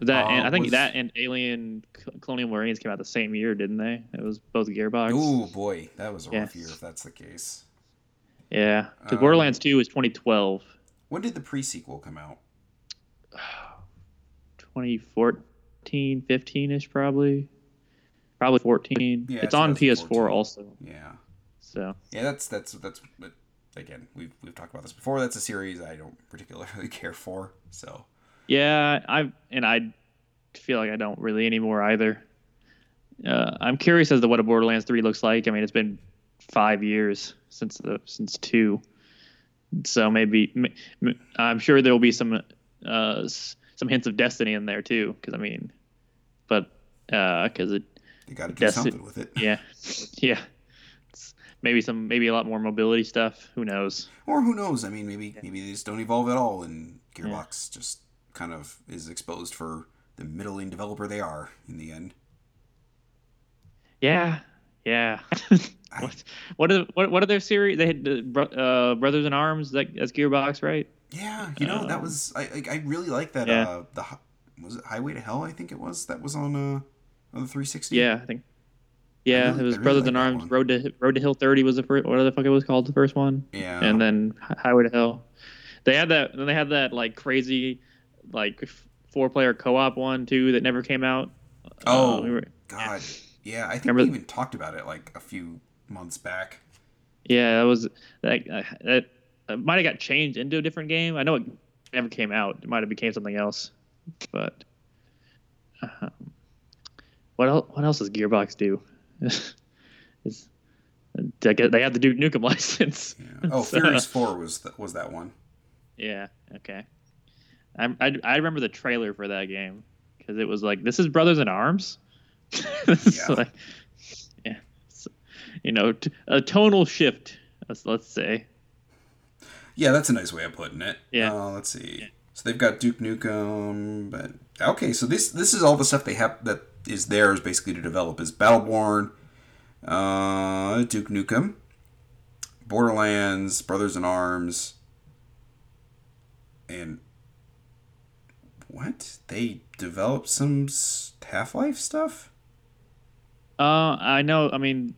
A, that and Uh, I think was- that and Alien Colonial Marines came out the same year, didn't they? It was both Gearbox. oh boy, that was a rough year if that's the case. Yeah, because Um, Borderlands 2 was 2012, When did the pre sequel come out? 2014, 15 ish probably, probably 14. Yeah, it's on PS4 also, Yeah, so yeah, that's that's that's. Again, we've we've talked about this before. That's a series I don't particularly care for. So Yeah, I and I feel like I don't really anymore either. Uh, I'm curious as to what a Borderlands 3 looks like. I mean, it's been five years since the since two, so maybe I'm sure there will be some uh, some hints of Destiny in there too. Because I mean, but because it you got to do something with it. yeah yeah It's maybe some maybe a lot more mobility stuff. Who knows? Or who knows? I mean, maybe maybe they just don't evolve at all, and Gearbox just kind of is exposed for the middling developer they are in the end. Yeah, yeah. What what are what what are their series? They had uh, uh, Brothers in Arms. That that's Gearbox, right? Yeah, you know that Um, was I I, really like that. yeah. Uh, the was it Highway to Hell? I think it was that was on uh on the 360. Yeah, I think. Yeah, really- it was really Brothers in Arms. one. Road to Road to Hill Thirty was the first. What the fuck it was called? The first one, yeah. and then Highway to Hell. They had that. Then they had that like crazy, like four player co op one too that never came out. Oh, Uh, we were- God, yeah, I think Remember- we even talked about it like a few months back. Yeah, that was that. That it might have got changed into a different game. I know it never came out. It might have became something else. But um, what else? What else does Gearbox do? Is they have the Duke Nukem license. Yeah. Oh, So- Furious Four was th- was that one? Yeah. Okay. I, I I remember the trailer for that game because it was like this is Brothers in Arms. Yeah. like, yeah. It's, you know, t- a tonal shift. Let's, let's say. Yeah, that's a nice way of putting it. Yeah. Uh, let's see. So they've got Duke Nukem, but okay. So this this is all the stuff they have that is theirs basically to develop is Battleborn, uh, Duke Nukem, Borderlands, Brothers in Arms, and what they developed some Half Life stuff. Uh, I know. I mean,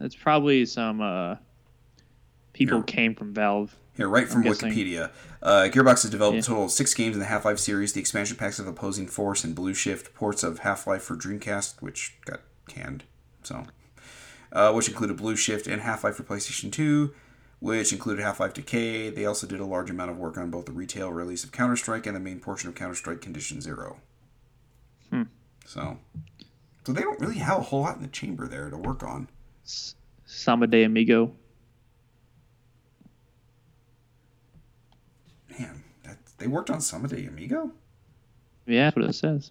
it's probably some uh, people Yeah. came from Valve. Here, right from. Wikipedia. Uh, Gearbox has developed Yeah. a total of six games in the Half Life series. The expansion packs of Opposing Force and Blue Shift, ports of Half Life for Dreamcast, which got canned, so, uh, which included Blue Shift and Half Life for PlayStation 2, which included Half Life Decay. They also did a large amount of work on both the retail release of Counter Strike and the main portion of Counter Strike Condition Zero. Hmm. So, so they don't really have a whole lot in the chamber there to work on. Samba de Amigo. Man, that they worked on of the Amigo. Yeah, that's what it says.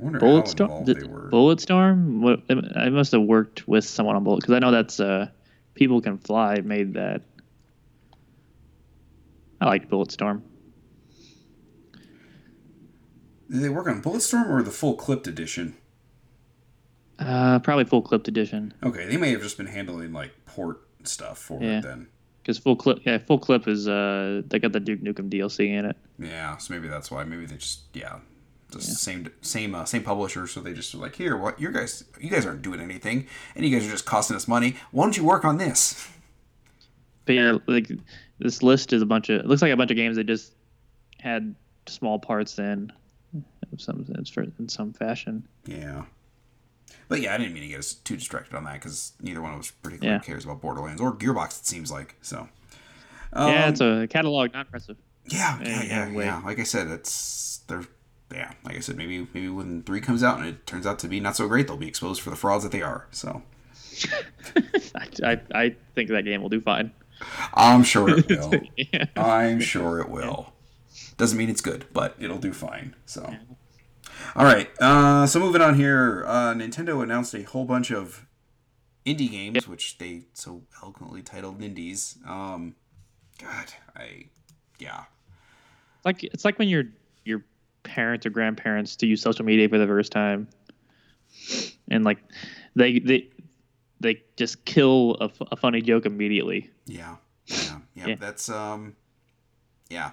I wonder Bullet Storm. Did- Bulletstorm. What? I must have worked with someone on Bullet because I know that's uh, people can fly made that. I liked Bulletstorm. Did they work on Bulletstorm or the full clipped edition? Uh, probably full clipped edition Okay, they may have just been handling like port stuff for Yeah. it then. because full clip. Yeah, full clip is uh, they got the Duke Nukem DLC in it. Yeah, so maybe that's why. Maybe they just yeah, just same same uh, same publisher. So they just were like, here, what you guys you guys aren't doing anything, and you guys are just costing us money. Why don't you work on this? But yeah, like this list is a bunch of. It looks like a bunch of games that just had small parts in, of some sense for in some fashion. Yeah. But yeah, I didn't mean to get us too distracted on that because neither one of us particularly Yeah. cares about Borderlands or Gearbox. It seems like so. Um, yeah, it's a catalog, not impressive. Yeah, yeah, Yeah, yeah, yeah. Like I said, it's they're yeah. Like I said, maybe maybe when three comes out and it turns out to be not so great, they'll be exposed for the frauds that they are. So I, I, I think that game will do fine. I'm sure it will. yeah. I'm sure it will. Doesn't mean it's good, but it'll do fine. So, all right. Uh, so moving on here, uh, Nintendo announced a whole bunch of indie games, which they so eloquently titled Nindies. Um, God, I yeah. It's like it's like when your your parents or grandparents to use social media for the first time, and like they they they just kill a, a funny joke immediately. Yeah, yeah, yeah. yeah. That's um, yeah.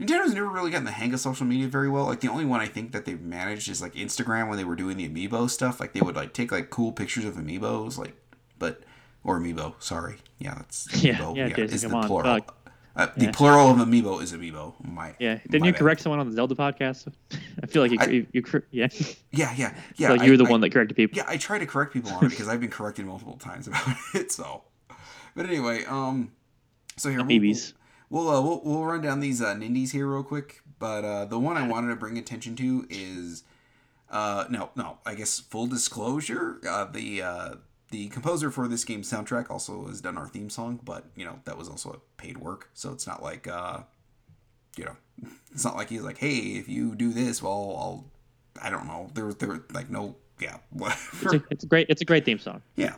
Nintendo's never really gotten the hang of social media very well. Like the only one I think that they've managed is like Instagram when they were doing the amiibo stuff. Like they would like take like cool pictures of amiibos, like but or amiibo. Sorry, yeah, that's amiibo. Yeah, yeah, yeah is the on, plural. Uh, the yeah. plural of amiibo is amiibo. My yeah. Didn't my you bad. correct someone on the Zelda podcast? I feel like you, I, you, you, yeah. Yeah, yeah, yeah. like you were the I, one that corrected people. Yeah, I try to correct people on it because I've been corrected multiple times about it. So, but anyway, um, so here we'll, we'll, uh, we'll we'll run down these uh, nindies here real quick. But uh, the one I wanted to bring attention to is, uh, no, no. I guess full disclosure, uh, the uh, the composer for this game's soundtrack also has done our theme song, but you know that was also a paid work, so it's not like uh, you know, it's not like he's like, hey, if you do this, well, I'll, I don't know, there there like no, yeah, whatever. It's a, it's a great, it's a great theme song. Yeah.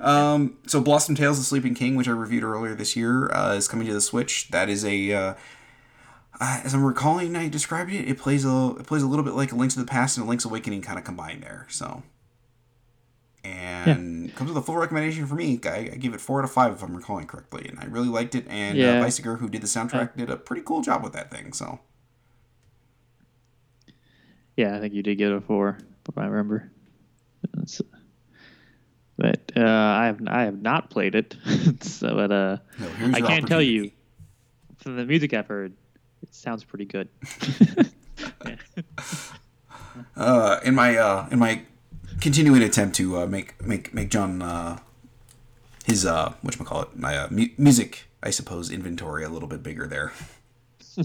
Um, so Blossom Tales: The Sleeping King, which I reviewed earlier this year, uh, is coming to the Switch. That is a uh, uh, as I'm recalling, I described it. It plays a it plays a little bit like a Link to the Past and a Link's Awakening kind of combined there. So and yeah. comes with a full recommendation for me. I, I, give it four out of five if I'm recalling correctly, and I really liked it. And uh, yeah. uh, Bicycle, who did the soundtrack, did a pretty cool job with that thing. So, yeah, I think you did get a four, if I remember. Uh, I have I have not played it, so but uh, no, I can't tell you from the music I've heard, it sounds pretty good. uh, in my uh, in my continuing attempt to uh, make make make John uh, his uh, what call it my uh, mu- music I suppose inventory a little bit bigger there.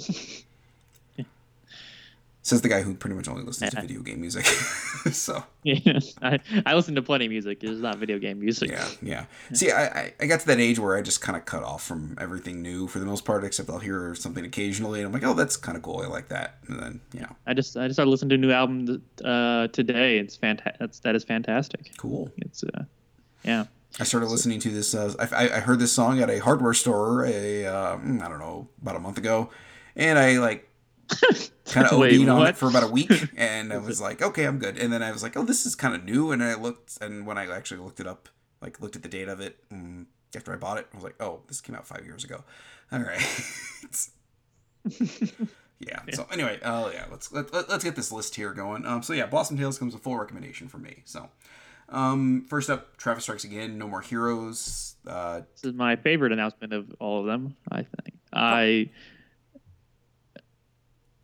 Says the guy who pretty much only listens to video game music. so yeah, I, I listen to plenty of music. It's not video game music. Yeah, yeah. See, I, I got to that age where I just kind of cut off from everything new for the most part, except I'll hear something occasionally, and I'm like, oh, that's kind of cool. I like that. And then you know, I just I just started listening to a new album uh, today. It's fantastic. That's that is fantastic. Cool. It's uh, yeah. I started listening to this. Uh, I, I heard this song at a hardware store a um, I don't know about a month ago, and I like kind of OD'd on it for about a week, and I was like, okay, I'm good. And then I was like, oh, this is kind of new. And I looked, and when I actually looked it up, like looked at the date of it mm, after I bought it, I was like, oh, this came out five years ago. All right. yeah. So anyway, uh, yeah, let's let, let, us get this list here going. Um, so yeah, Blossom Tales comes a full recommendation for me. So, um, first up, Travis Strikes Again, No More Heroes. Uh, this is my favorite announcement of all of them. I think I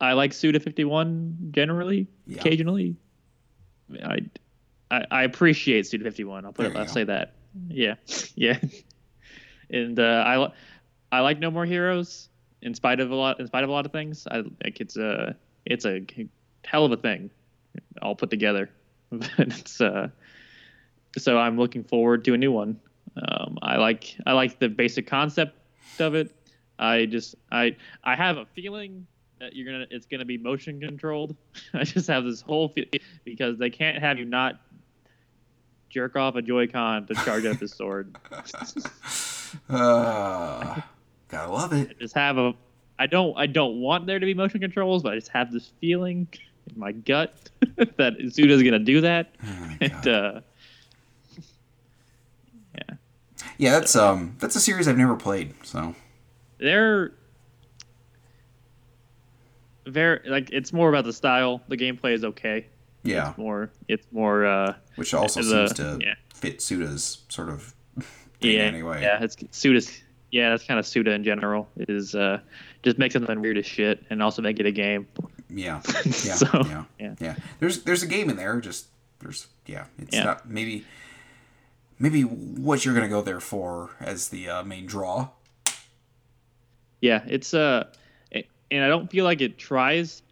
I like Suda 51 generally, yeah. occasionally. I, I, I appreciate Suda 51. I'll put there it. I'll go. say that. Yeah, yeah. and uh, I I like No More Heroes in spite of a lot in spite of a lot of things. I like it's a it's a hell of a thing all put together. it's uh so I'm looking forward to a new one. Um, I like I like the basic concept of it. I just I I have a feeling you're gonna it's gonna be motion controlled. I just have this whole feel because they can't have you not jerk off a Joy-Con to charge up his sword. uh, gotta love it. I just have a. I don't. I don't want there to be motion controls, but I just have this feeling in my gut that Suda's gonna do that. Oh and, uh, yeah. Yeah, that's um that's a series I've never played. So they're very like it's more about the style. The gameplay is okay. Yeah. It's more it's more uh which also the, seems to yeah. fit Suda's sort of yeah, anyway. Yeah, it's Suda's yeah, that's kind of Suda in general. Is uh just make something weird as shit and also make it a game. Yeah. Yeah. so, yeah. yeah. Yeah. There's there's a game in there, just there's yeah, it's yeah. not maybe maybe what you're gonna go there for as the uh, main draw. Yeah, it's uh and I don't feel like it tries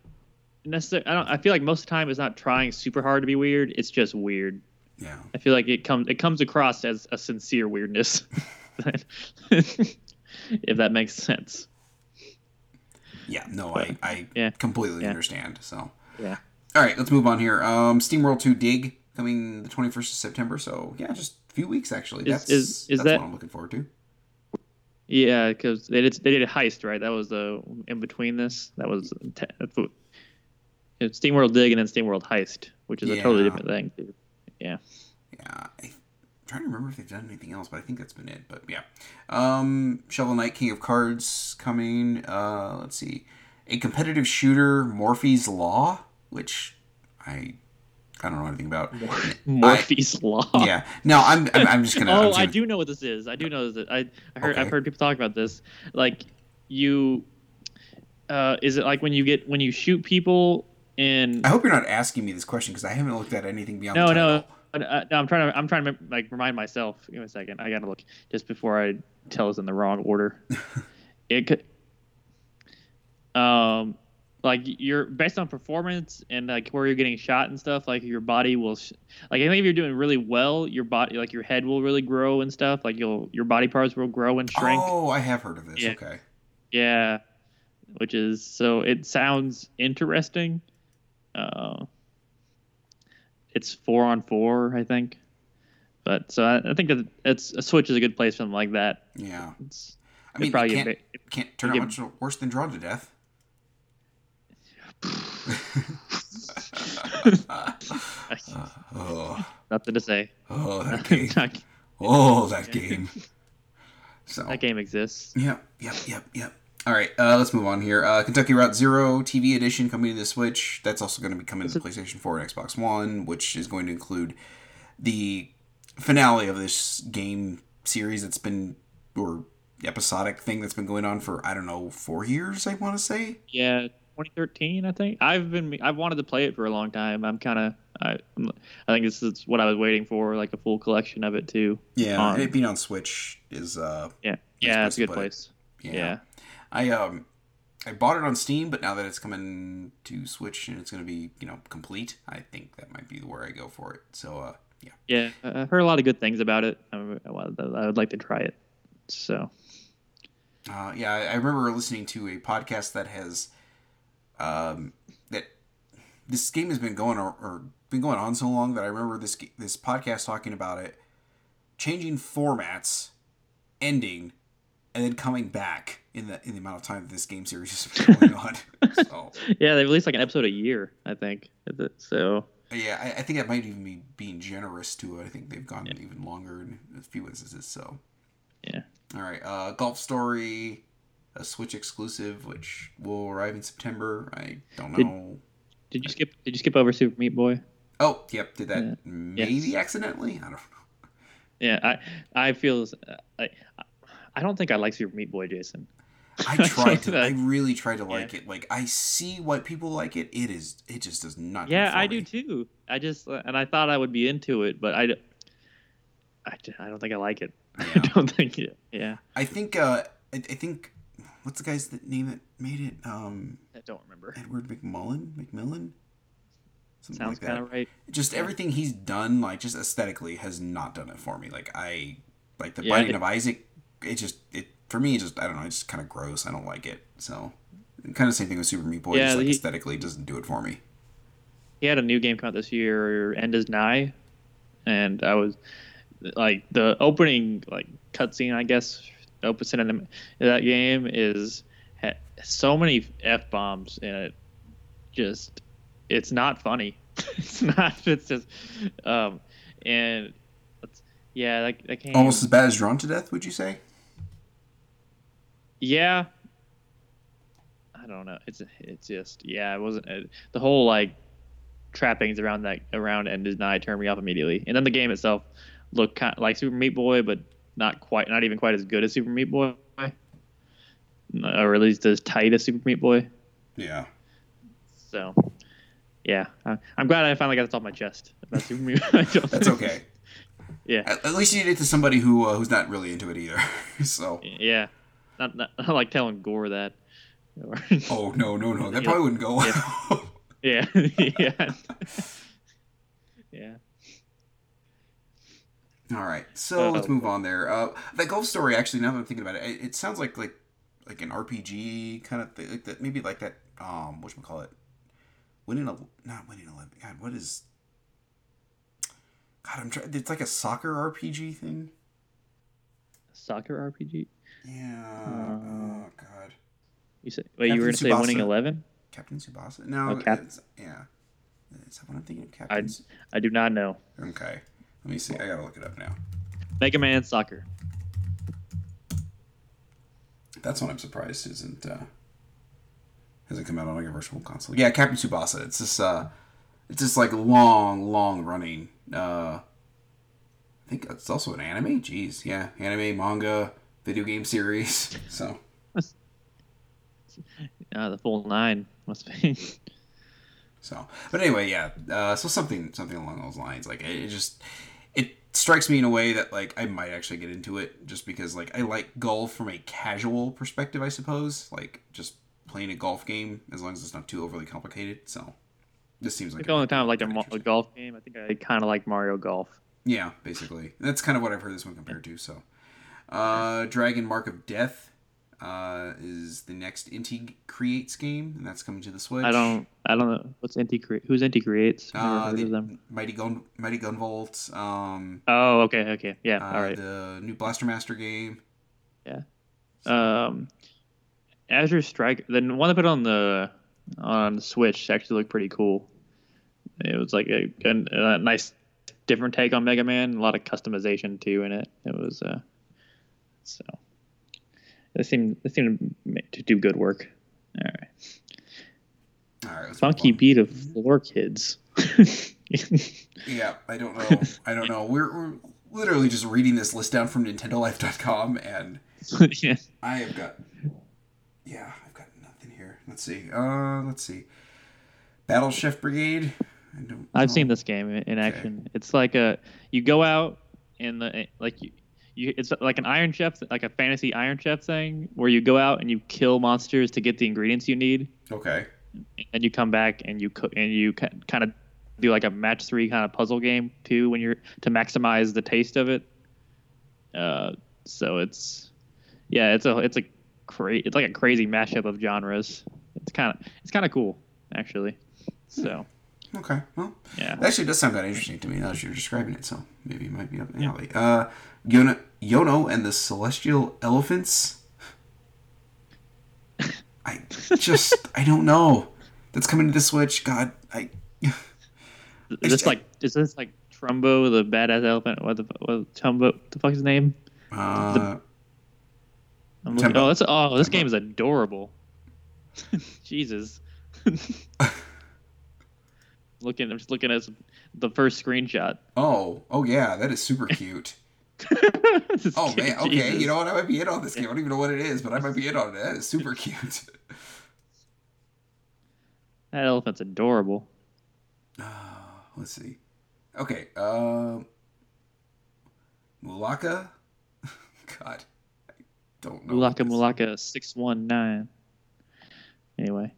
necessarily. I don't. I feel like most of the time it's not trying super hard to be weird. It's just weird. Yeah. I feel like it comes it comes across as a sincere weirdness, if that makes sense. Yeah. No, but, I I yeah. completely yeah. understand. So. Yeah. All right, let's move on here. Um, SteamWorld 2 Dig coming the 21st of September. So yeah, just a few weeks actually. Is- That's is- is that's that- what I'm looking forward to. Yeah, because they did they did a heist, right? That was the in between this. That was te- that's what- it's SteamWorld Dig and then SteamWorld Heist, which is a totally different thing. Too. Yeah. Yeah, I'm trying to remember if they've done anything else, but I think that's been it. But yeah, um, Shovel Knight, King of Cards coming. Uh, let's see, a competitive shooter, Morphies Law, which I I don't know anything about. Morphies Law. Yeah, no, I'm I'm, I'm just gonna. Oh, just I gonna- do know what this is. I do know that I, I heard Okay. I've heard people talk about this. Like you, uh, is it like when you get when you shoot people in? I hope you're not asking me this question because I haven't looked at anything beyond. No, the no, uh, no. I'm trying to I'm trying to like remind myself. Give me a second. I gotta look just before I tell us in the wrong order. it could, um, like you're based on performance and like where you're getting shot and stuff. Like your body will, sh- like I think if you're doing really well, your body like your head will really grow and stuff. Like you'll your body parts will grow and shrink. Oh, I have heard of this. Yeah. Okay. Yeah, which is so it sounds interesting. Uh, it's four on four, I think. But so I, I think that it's a Switch is a good place for something like that. Yeah. It's, I mean, probably it can't, it can't turn out much worse than Drawn to Death. Oh, nothing to say. oh, that game. Oh, that game. So, that game exists. Yep, yep, yep, yep. All right, uh, let's move on here. Uh, Kentucky Route Zero TV edition coming to the Switch. That's also going to be coming to the PlayStation 4 and Xbox One, which is going to include the finale of this game series that's been, or episodic thing that's been going on for, I don't know, four years, I want to say. Yeah, 2013, I think. I've been I've wanted to play it for a long time. I'm kind of I I think this is what I was waiting for, like a full collection of it too. Yeah, Um, and it being on Switch is, uh, Yeah, yeah, it's a good place. yeah. Yeah. I, um, I bought it on Steam, but now that it's coming to Switch and it's going to be, you know, complete, I think that might be where I go for it. So, uh, yeah. Yeah, I- I've heard a lot of good things about it. I would like to try it. So Uh, yeah, I remember listening to a podcast that has um, that this game has been going or, or been going on so long that I remember this this podcast talking about it changing formats, ending, and then coming back in the in the amount of time that this game series has been going on. so yeah, they release like an episode a year, I think. So yeah, I, I think that might even be being generous to it. I think they've gone even longer in a few instances. So yeah, All right, uh, Golf Story, a Switch exclusive, which will arrive in September. I don't Did- know. did you skip? Did you skip over Super Meat Boy? oh, yep, did that Yeah. maybe accidentally? I don't know. Yeah, I I feel I I don't think I like Super Meat Boy, Jason. I tried to. I really tried to like it. Like I see why people like it. It is. It just does not. Yeah, I do too. I just and I thought I would be into it, but I don't think I like it. I don't think. Yeah, I think. Uh, I, I think. What's the guy's name that made it? Um, I don't remember. Edward McMullen. McMillan. Something Sounds like kind of right. just everything he's done, like just aesthetically, has not done it for me. Like I, like the Yeah, Binding it- of Isaac, it just it for me. Just I don't know. It's just kind of gross. I don't like it. So, kind of same thing with Super Meat Boy. Yeah, just like he- aesthetically, doesn't do it for me. He had a new game come out this year, End is Nigh, and I was like the opening like cutscene, I guess, opening in that game is so many f bombs in it. Just it's not funny. it's not. It's just um and yeah, that, that game Almost as bad as Drawn to Death, would you say? Yeah. I don't know. It's it's just yeah. It wasn't uh, the whole like trappings around that around and Nigh turned me off immediately, and then the game itself looked kind of like Super Meat Boy, but not quite, not even quite as good as Super Meat Boy, or at least as tight as Super Meat Boy. Yeah. So yeah, I, I'm glad I finally got this off my chest about Super Meat. I don't That's okay. Yeah, At, at least you did it to somebody who uh, who's not really into it either. so. yeah. Not, not, not like telling Gore that. Oh no no no! That Yeah. probably wouldn't go well. Yeah, yeah, yeah. All right, so Uh, let's move on there. Uh, that golf story, actually, now that I'm thinking about it, it, it sounds like like like an RPG kind of thing, like that, maybe like that. Um, what should we call it? Winning a not winning eleven. God, what is? God, I'm trying. It's like a soccer RPG thing. Soccer RPG. Yeah. Uh, oh God. You said wait, you were gonna Captain say winning eleven? Captain Tsubasa. No. Oh, Cap- it's, yeah. Is that what I'm thinking of? Captain. I do not know. Okay. Let me see. I gotta look it up now. Mega Man Soccer. That's what I'm surprised isn't uh hasn't come out on like a virtual console. Yeah, Captain Tsubasa. It's this uh it's this like long, long running uh I think it's also an anime. Jeez, yeah. Anime, manga, video game series. So Uh, the full nine must be. So, but anyway, yeah. Uh, so something something along those lines. Like it, just strikes me in a way that like I might actually get into it just because like I like golf from a casual perspective, I suppose. Like just playing a golf game as long as it's not too overly complicated. So this seems like the only time I liked a, a golf game, I think I kind of like Mario Golf. Yeah, basically. That's kind of what I've heard this one compared to. So, uh, Dragon Marked for Death uh, is the next Inti Creates game, and that's coming to the Switch. I don't, I don't know what's Inti Cre- who's Inti Creates. Uh, the them. Mighty Gun Mighty Gunvolt. Um, Oh, okay, okay, yeah, uh, all right. The new Blaster Master game. Yeah um, Azure Strike, the one they put on the on the Switch actually looked pretty cool. It was like a, a, a nice different take on Mega Man, a lot of customization too in it. It was uh, so they seemed they seemed to do good work. All right, All right, Funky. Beat of Floor Kids. Yeah, I don't know. I don't know. We're, we're literally just reading this list down from NintendoLife.com, and yeah. I have got. Yeah, I've got nothing here. Let's see. Uh, let's see. Battle Chef Brigade. I don't. I've know. seen this game in action. It's like a you go out in the like you, you it's like an Iron Chef like a fantasy Iron Chef thing where you go out and you kill monsters to get the ingredients you need, Okay. and you come back and you cook and you kind of do like a match three kind of puzzle game too when you're to maximize the taste of it. Uh, so it's yeah, it's a it's a cra- it's like a crazy mashup of genres. It's kind of it's kind of cool actually. So Okay. Well, yeah. it actually does sound kind of interesting to me now that you're describing it. So maybe it might be up the alley. Uh, Yono, Yono and the Celestial Elephants. I just I don't know. That's coming to the Switch. God, I. Is this like is this like Trumbo the badass elephant? What the what Trumbo? What the fuck is his name? Uh, I'm looking, oh, that's oh, this Tembo. game is adorable. Jesus. looking, I'm just looking at the first screenshot. oh, oh yeah, that is super cute. Oh man, okay. Jesus. You know what? I might be in on this game. I don't even know what it is, but I might be in on it. That is super cute. that elephant's adorable. Uh, let's see. Okay. Um. Mulaka. God, I don't know. Mulaka Mulaka six one nine. Anyway,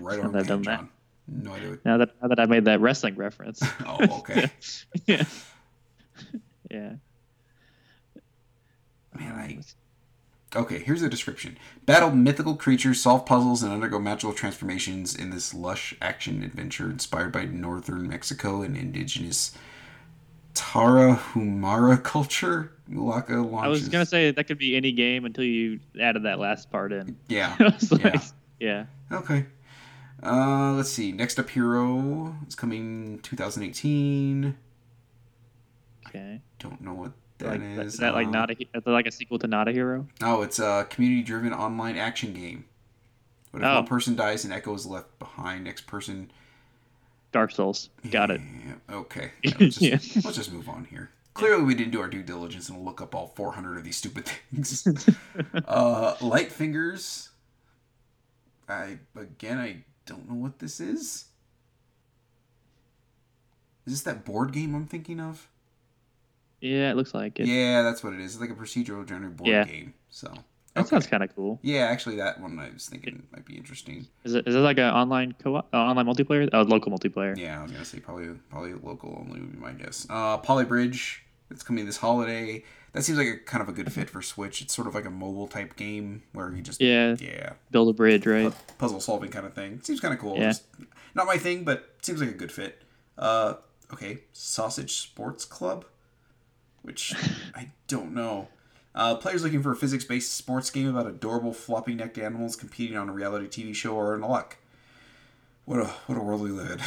Right on the done that. No idea. What... now that now that I made that wrestling reference. Oh, okay. yeah. Yeah. Man, I. Okay, here's the description. Battle mythical creatures, solve puzzles, and undergo magical transformations in this lush action adventure inspired by northern Mexico and indigenous Tarahumara culture. Mulaka launches. I was gonna say that could be any game until you added that last part in. Yeah. Like, Yeah. yeah. Okay. Uh, let's see. Next up, Hero is coming 2018. Okay. Don't know what that Like, is. is that like Uh, not a is that like a sequel to Not a Hero? Oh, it's a community-driven online action game. But if Oh. one person dies, an echo is left behind. Next person. Dark Souls. Got it. Yeah, okay. Yeah, let's, just, Yeah. let's just move on here. Clearly, we didn't do our due diligence and look up all 400 of these stupid things. uh, Light Fingers. I again, I don't know what this is. Is this that board game I'm thinking of? Yeah, it looks like it. Yeah, that's what it is. It's like a procedural genre board Yeah. game. So that okay. sounds kind of cool. yeah, actually, that one I was thinking might be interesting. Is it is it like an online co-op, uh, online multiplayer? Oh, local multiplayer. Yeah, I was gonna say probably probably local only would be my guess. Uh, Polybridge, it's coming this holiday. That seems like a kind of a good fit for Switch. It's sort of like a mobile type game where you just Yeah, yeah build a bridge, right? puzzle solving kind of thing. Seems kind of cool. Yeah. Just not my thing, but seems like a good fit. Uh, okay, Sausage Sports Club, which I don't know. Uh, players looking for a physics-based sports game about adorable floppy-necked animals competing on a reality TV show or in luck. What a what a world we live in.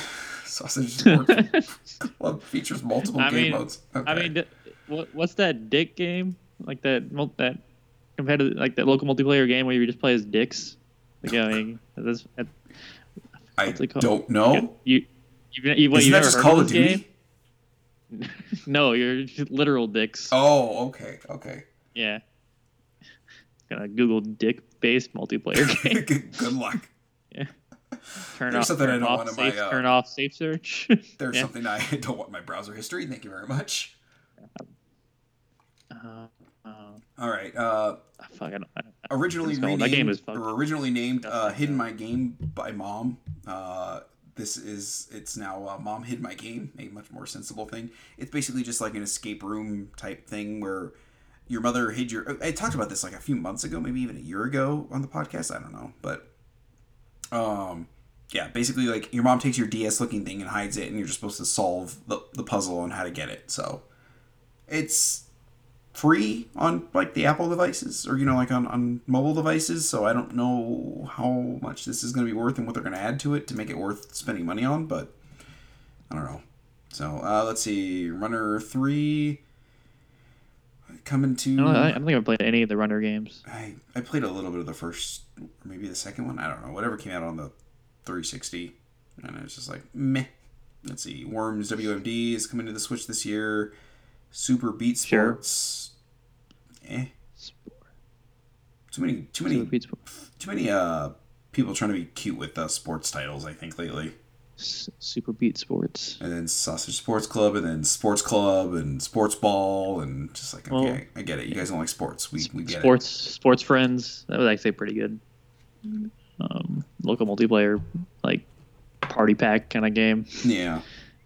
Sausage Club features multiple I game mean- modes. Okay. I mean, what what's that dick game? Like that that competitive like that local multiplayer game where you just play as dicks. Like I mean, this, that, I what's it called? don't know. you you you, what, Isn't you that just Call of of Duty? game? no, you're literal dicks. Oh, okay, okay. Yeah. Gonna Google dick-based multiplayer game. good, good luck. Turn There's off, something I turn don't off want in my, safe, uh, turn off safe search. There's Yeah. something I don't want in my browser history. Thank you very much. uh, uh, All right. Uh, fuck, I don't, I don't, originally renamed that game is fucked. originally named uh, "Hidden My Game" by Mom. Uh, this is it's now uh, "Mom Hid My Game," a much more sensible thing. It's basically just like an escape room type thing where your mother hid your. I talked about this like a few months ago, maybe even a year ago on the podcast. I don't know, but um, yeah, basically like your mom takes your DS looking thing and hides it, and you're just supposed to solve the the puzzle on how to get it. So it's free on like the Apple devices or you know like on, on mobile devices so I don't know how much this is going to be worth and what they're going to add to it to make it worth spending money on but I don't know so uh, let's see Runner 3 coming to I don't, I don't think I've played any of the runner games. I, I played a little bit of the first or maybe the second one I don't know whatever came out on the 360 and it's just like meh. Let's see Worms WMD is coming to the Switch this year. Super Beat Sure. Sports eh. Too many too many Super Beat Sport- too many uh people trying to be cute with uh, sports titles I think lately Super Beat Sports. and then Sausage Sports Club and then Sports Club and Sports Ball and just like okay Well, I, get it you guys don't like sports we, we get Sports Sports Friends. That was actually pretty good. Um, local multiplayer, like party pack kind of game. yeah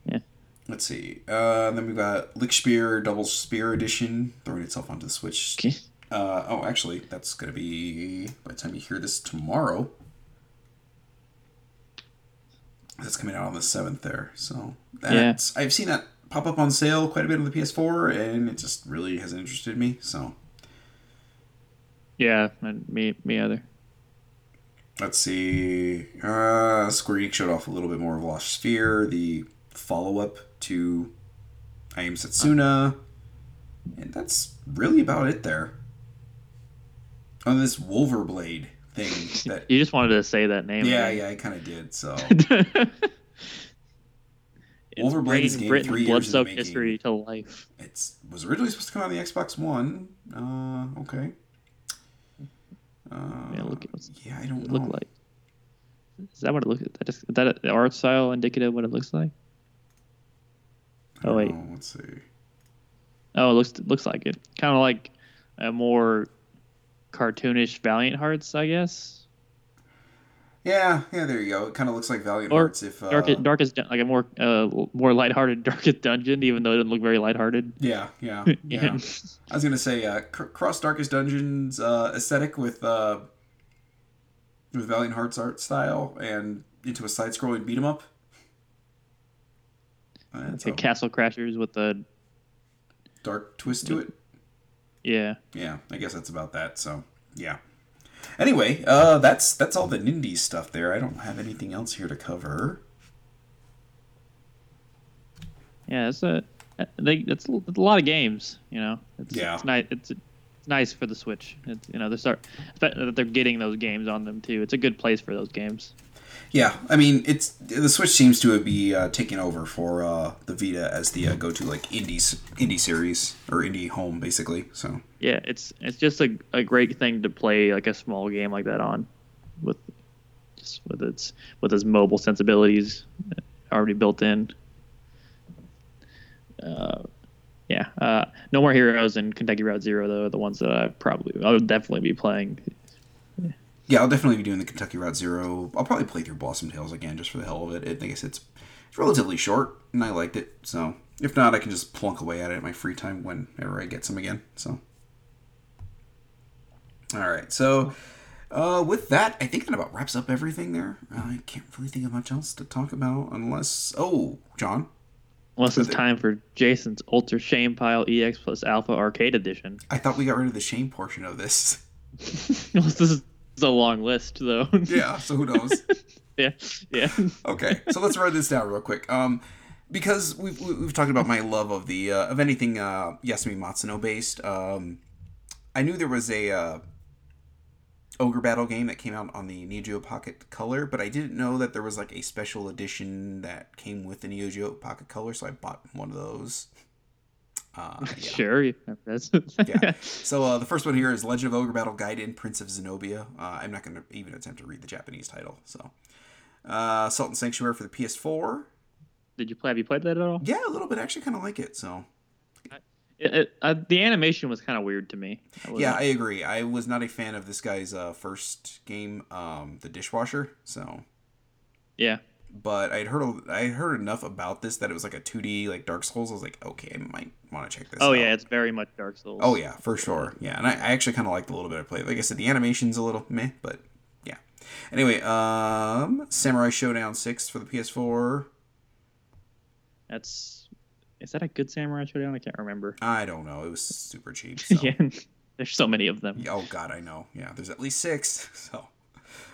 Yeah. let's see uh then we've got Lichtspeer Double Speer Edition throwing itself onto the Switch Okay. Uh, oh, actually, that's going to be by the time you hear this tomorrow. That's coming out on the seventh there. So that's I've seen that pop up on sale quite a bit on the PS4, and it just really hasn't interested me. So Yeah, me me either. let's see. Uh, Square Enix showed off a little bit more of Lost Sphear, the follow up to I Am Setsuna, and that's really about it there. On this Wulverblade thing that You just wanted to say that name. Yeah, again. yeah, I kind of did. So It's Wulverblade is game Britain three years in history to life. it's was originally supposed to come out on the Xbox One. Uh, okay. Uh, Yeah, look, yeah, I don't it know. look like. Is that what it looks? That just, is that the art style indicative of what it looks like? Oh, wait. know. Let's see. Oh, it looks looks like it. Kind of like a more cartoonish Valiant Hearts, I guess. Yeah, yeah, there you go. It kind of looks like Valiant Or Hearts. If uh, Darkest, Darkest, like a more uh, more lighthearted Darkest Dungeon, even though it didn't look very lighthearted. yeah, yeah, yeah. I was gonna say uh, cr- cross Darkest Dungeons uh, aesthetic with uh, with Valiant Hearts art style and into a side-scrolling beat 'em up. Uh, Okay, a Castle Crashers with the dark twist to it. Yeah. yeah, I guess that's about that. So yeah. Anyway, uh, that's that's all the Nindy stuff there. I don't have anything else here to cover. Yeah, it's a they, it's, a- a lot of games. You know, it's, Yeah. it's nice. It's it's nice for the Switch. It's, you know, they start that they're getting those games on them too. It's a good place for those games. Yeah, I mean, it's the Switch seems to be uh, taking over for uh, the Vita as the uh, go-to like indie indie series or indie home, basically. So Yeah, it's it's just a, a great thing to play like a small game like that on, with just with its with its mobile sensibilities already built in. Uh, yeah, uh, no more heroes and Kentucky Route Zero though are the ones that I probably I would definitely be playing. Yeah, I'll definitely be doing the Kentucky Route Zero. I'll probably play through Blossom Tales again just for the hell of it. I guess it's it's relatively short, and I liked it. So if not, I can just plunk away at it in my free time whenever I get some again. So all right, so. Uh, with that, I think that about wraps up everything there. I can't really think of much else to talk about unless. Oh, John, Unless it's time for Jason's Ultra Shame Pile EX plus Alpha Arcade Edition. I thought we got rid of the shame portion of this. this is a long list, though. yeah, so who knows? yeah, yeah. okay, so let's write this down real quick. Um, because we've we've talked about my love of the uh, of anything uh, Yasumi Matsuno based. Um, I knew there was a uh, ogre battle game that came out on the Neo Geo Pocket Color, but I didn't know that there was like a special edition that came with the Neo Geo Pocket Color, so I bought one of those. Uh, yeah. Sure, that's yeah. So uh, the first one here is Legend of Ogre Battle Gaiden Prince of Zenobia. Uh, I'm not going to even attempt to read the Japanese title. So, uh, Salt and Sanctuary for the PS4. Did you play? Have you played that at all? Yeah, a little bit. I actually kind of like it. So, it, it, uh, the animation was kind of weird to me. Yeah, I agree. I was not a fan of this guy's uh, first game, um, the Dishwasher. So, yeah. But I'd heard I heard enough about this that it was like a 2D like Dark Souls. I was like, okay, I might want to check this. Oh out. yeah, it's very much Dark Souls. Oh yeah, for sure. Yeah, and I, I actually kind of liked a little bit of play. Like I said, the animation's a little meh, but yeah. Anyway, um, Samurai Showdown Six for the PS4. That's is that a good Samurai Showdown? I can't remember. I don't know. It was super cheap. So. yeah, there's so many of them. Oh God, I know. Yeah, there's at least six. So,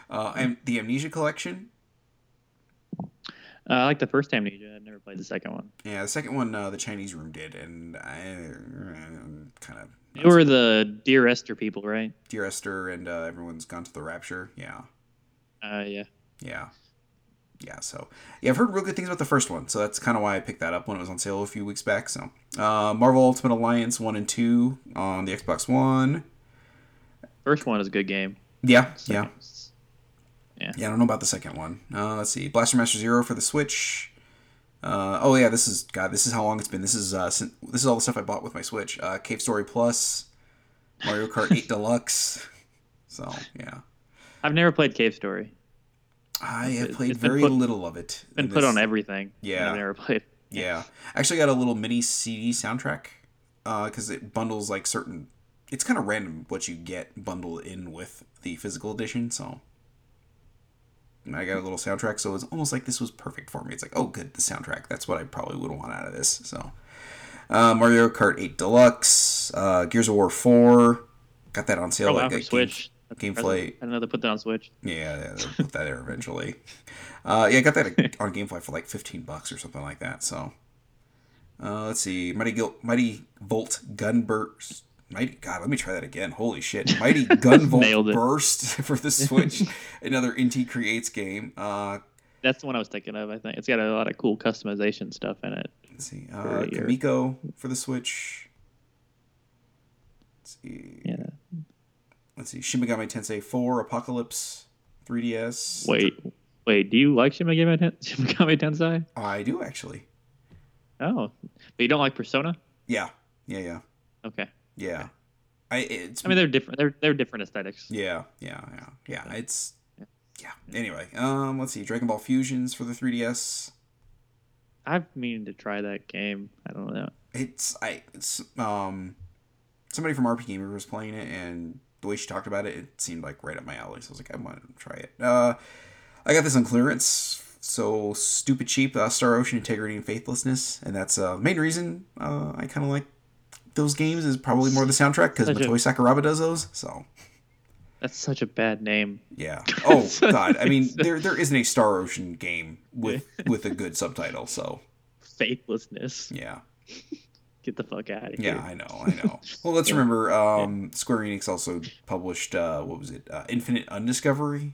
uh, and the Amnesia Collection. Uh, I like the first Amnesia. I've never played the second one. Yeah, the second one, uh, the Chinese Room did, and I am kind of. You were the Dear Esther people, right? Dear Esther, and uh, everyone's gone to the Rapture. Yeah. Uh, yeah. Yeah yeah, so yeah, I've heard real good things about the first one, so that's kind of why I picked that up when it was on sale a few weeks back. So, uh, Marvel Ultimate Alliance one and two on the Xbox One. First one is a good game. Yeah, yeah, yeah. Yeah, I don't know about the second one. Uh, let's see, Blaster Master Zero for the Switch. Uh, oh yeah, this is God. This is how long it's been. This is uh, this is all the stuff I bought with my Switch. Uh, Cave Story Plus, Mario Kart 8 Deluxe. So yeah, I've never played Cave Story. I have played very put, little of it. Been put on everything. Yeah, I've never played. Yeah, I actually got a little mini CD soundtrack because uh, it bundles like certain. It's kind of random what you get bundled in with the physical edition, so I got a little soundtrack. So it's almost like this was perfect for me. It's like, oh, good, the soundtrack. That's what I probably would want out of this. So uh, Mario Kart 8 Deluxe, uh, Gears of War 4, got that on sale. Like, Switch. Gamefly. I know they put that on Switch. Yeah, yeah they'll put that there eventually. Uh, yeah, I got that on GameFly for like fifteen bucks or something like that. So, uh, let's see, Mighty Gil- Mighty Volt Gunburst. Mighty God, let me try that again. Holy shit, Mighty Gunvolt Burst for the Switch. Another Inti Creates game. Uh, That's the one I was thinking of. I think it's got a lot of cool customization stuff in it. Let's see, uh, Kamiko for the Switch. Let's see. Yeah let's see, Shin Megami Tensei 4 Apocalypse 3DS. Wait, wait, do you like Shin Megami, Tensei? I do actually. Oh, but you don't like Persona? Yeah, yeah, yeah. Okay. Yeah. I it's. I mean, they're different. They're they're different aesthetics. Yeah, yeah, yeah, yeah. It's. Yeah. Anyway, um, let's see, Dragon Ball Fusions for the 3DS. I've meaning to try that game. I don't know. It's I it's um somebody from RPGamer was playing it and the way she talked about it, it seemed like right up my alley. So I was like, I want to try it. Uh, I got this on clearance. So stupid cheap, uh, Star Ocean Integrity and Faithlessness, and that's uh, the main reason uh, I kind of like those games is probably more the soundtrack because Motoi a... Sakuraba does those. So that's such a bad name. Yeah. Oh God. I mean, there there isn't a Star Ocean game with with a good subtitle. So faithlessness. Yeah get the fuck out of here. Yeah, I know, I know. Well, let's remember, um, yeah. Square Enix also published uh, what was it, uh, Infinite Undiscovery.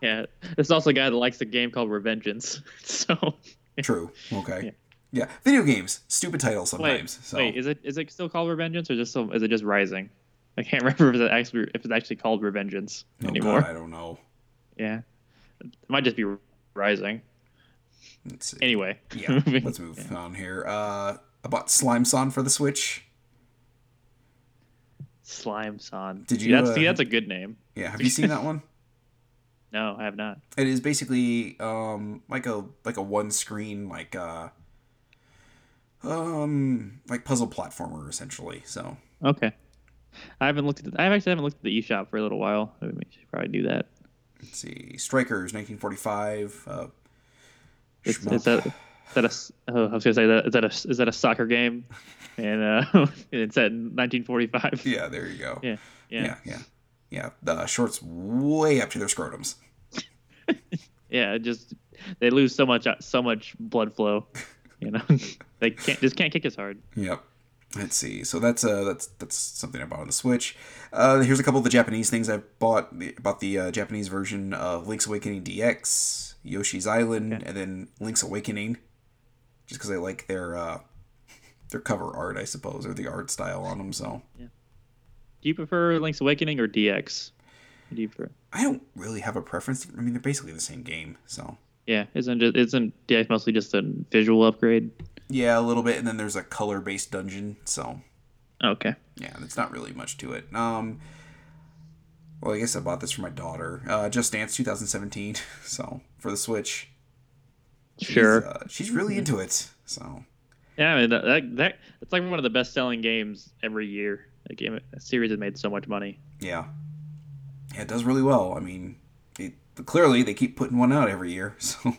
yeah, there's also a guy that likes a game called Revengeance. So true. Okay. Yeah. Yeah. video games, stupid titles sometimes. Wait, so. wait, is it is it still called Revengeance or just so, is it just Rising? I can't remember if it's actually if it's actually called Revengeance oh, anymore. God, I don't know. Yeah, it might just be Rising. Let's see. Anyway, yeah, let's move yeah. on here. Uh, I bought Slime-san for the Switch. Slime-san. Did you? That's, uh, see, that's a good name. Yeah. Have you seen that one? no, I have not. It is basically um like a like a one screen like uh um like puzzle platformer essentially. So. Okay. I haven't looked at. The, I actually haven't looked at the eShop for a little while. I mean, should probably do that. Let's see, Strikers, 1945. Uh, is, is that Is that a? Oh, I was gonna say that. Is that a? Is that a soccer game? And uh, it's at 1945. Yeah, there you go. Yeah, yeah, yeah, yeah. yeah. The shorts way up to their scrotums. yeah, just they lose so much so much blood flow. You know, they can't just can't kick as hard. Yep. Let's see. So that's uh that's that's something I bought on the Switch. Uh, here's a couple of the Japanese things I bought. About the uh, Japanese version of Link's Awakening DX, Yoshi's Island, okay. and then Link's Awakening. Just because I like their uh, their cover art, I suppose, or the art style on them. So. Yeah. Do you prefer Link's Awakening or DX? do you prefer? I don't really have a preference. I mean, they're basically the same game, so. Yeah, isn't just isn't DX mostly just a visual upgrade? Yeah, a little bit, and then there's a color based dungeon. So. Okay. Yeah, it's not really much to it. Um. Well, I guess I bought this for my daughter. Uh, Just Dance 2017. So for the Switch. Sure. She's, uh, she's really into it. So. Yeah, I mean that that, that it's like one of the best selling games every year. A game, a series that made so much money. Yeah. Yeah, it does really well. I mean, it, clearly they keep putting one out every year. So.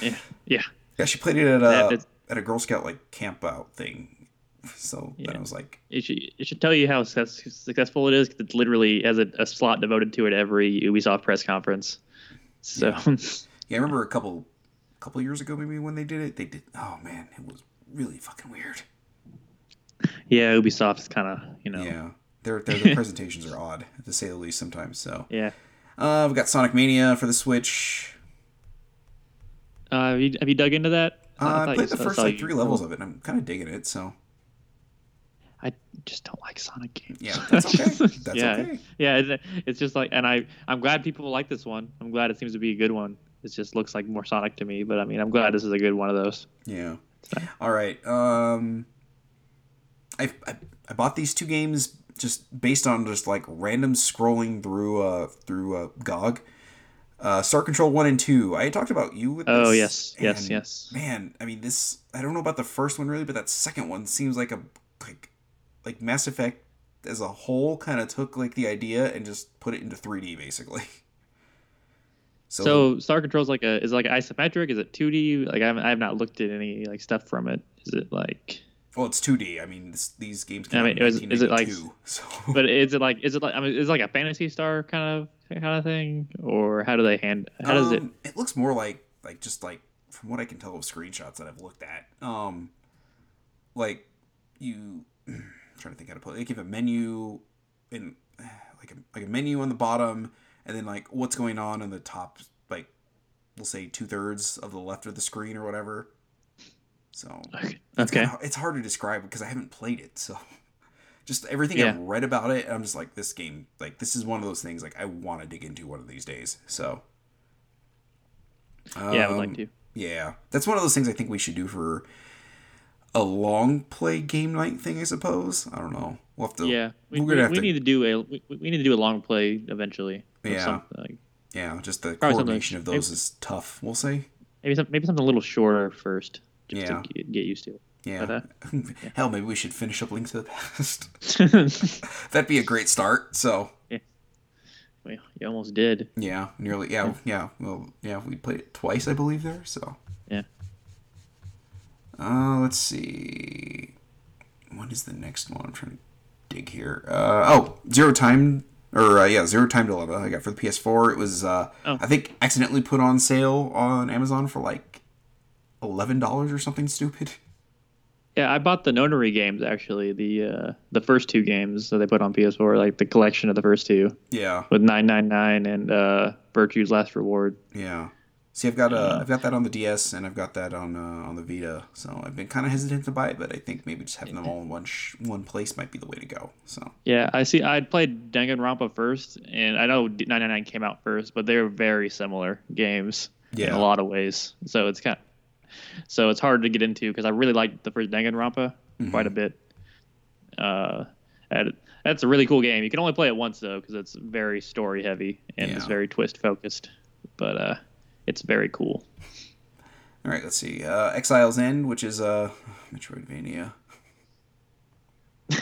Yeah. Yeah. Yeah, she played it at a at a Girl Scout like camp out thing. So yeah. then I was like, it should, it should tell you how successful it is because it literally has a, a, slot devoted to it every Ubisoft press conference. So yeah. yeah, I remember a couple couple years ago maybe when they did it. They did. Oh man, it was really fucking weird. Yeah, Ubisoft's kind of you know. Yeah, their their, their presentations are odd to say the least sometimes. So yeah, uh, we've got Sonic Mania for the Switch. Uh, have you have you dug into that? Uh, I, played the first like three levels of it. and I'm kind of digging it. So I just don't like Sonic games. Yeah, that's okay. That's yeah, okay. Yeah, it's just like, and I I'm glad people like this one. I'm glad it seems to be a good one. It just looks like more Sonic to me, but I mean, I'm glad this is a good one of those. Yeah. So. All right. Um, I, I I bought these two games just based on just like random scrolling through uh through uh GOG. Uh, Star Control one and two. I talked about you with Oh yes, yes, yes. Man, I mean this. I don't know about the first one really, but that second one seems like a like like Mass Effect as a whole kind of took like the idea and just put it into 3D basically. So, so Star Control is like a is it like isometric? Is it 2D? Like I have, I have not looked at any like stuff from it. Is it like? Well, it's 2D. I mean, this, these games. I mean, is, is it like? So. But is it like? Is it like? I mean, is it like a Phantasy Star kind of kind of thing, or how do they hand? How does it? Um, it looks more like like just like from what I can tell of screenshots that I've looked at. Um, like you, I'm trying to think how to put. It. They give a menu in like a like a menu on the bottom, and then like what's going on in the top, like we'll say two thirds of the left of the screen or whatever. So okay, it's, hard to describe because I haven't played it. So just everything yeah. I've read about it, I'm just like, this game, like this is one of those things like I want to dig into one of these days. So um, yeah, I would like um, to. Yeah, that's one of those things I think we should do for a long play game night thing. I suppose. I don't know. We'll have to. Yeah, we, we, we to, need to do a we, we, need to do a long play eventually. Yeah. Like, yeah, just the coordination of those maybe, is tough. We'll say. Maybe some, maybe something a little shorter first, just yeah. to get, used to it. Yeah. But, uh, yeah. Hell, maybe we should finish up Link to the Past. That'd be a great start. So. Yeah. Well, you almost did. Yeah, nearly. Yeah, yeah. Well, yeah, we played it twice, I believe, there. So. Yeah. Uh, let's see. What is the next one? I'm trying to dig here. Uh, oh, Zero Time or uh, yeah, Zero Time Dilemma. I got for the PS4. It was uh, oh. I think accidentally put on sale on Amazon for like eleven dollars or something stupid. Yeah, I bought the Nonary games actually. The uh, the first two games that they put on PS4, like the collection of the first two. Yeah. With nine nine nine and uh, Virtue's Last Reward. Yeah. See, I've got uh, I've got that on the DS and I've got that on uh, on the Vita. So I've been kind of hesitant to buy it, but I think maybe just having them all in one sh- one place might be the way to go. So yeah, I see. I played Danganronpa first, and I know 999 came out first, but they're very similar games yeah. in a lot of ways. So it's kind of so it's hard to get into because I really liked the first Danganronpa mm-hmm. quite a bit. Uh, that's a really cool game. You can only play it once though because it's very story heavy and yeah. it's very twist focused. But uh, it's very cool. All right, let's see. Uh, Exile's End, which is uh, Metroidvania.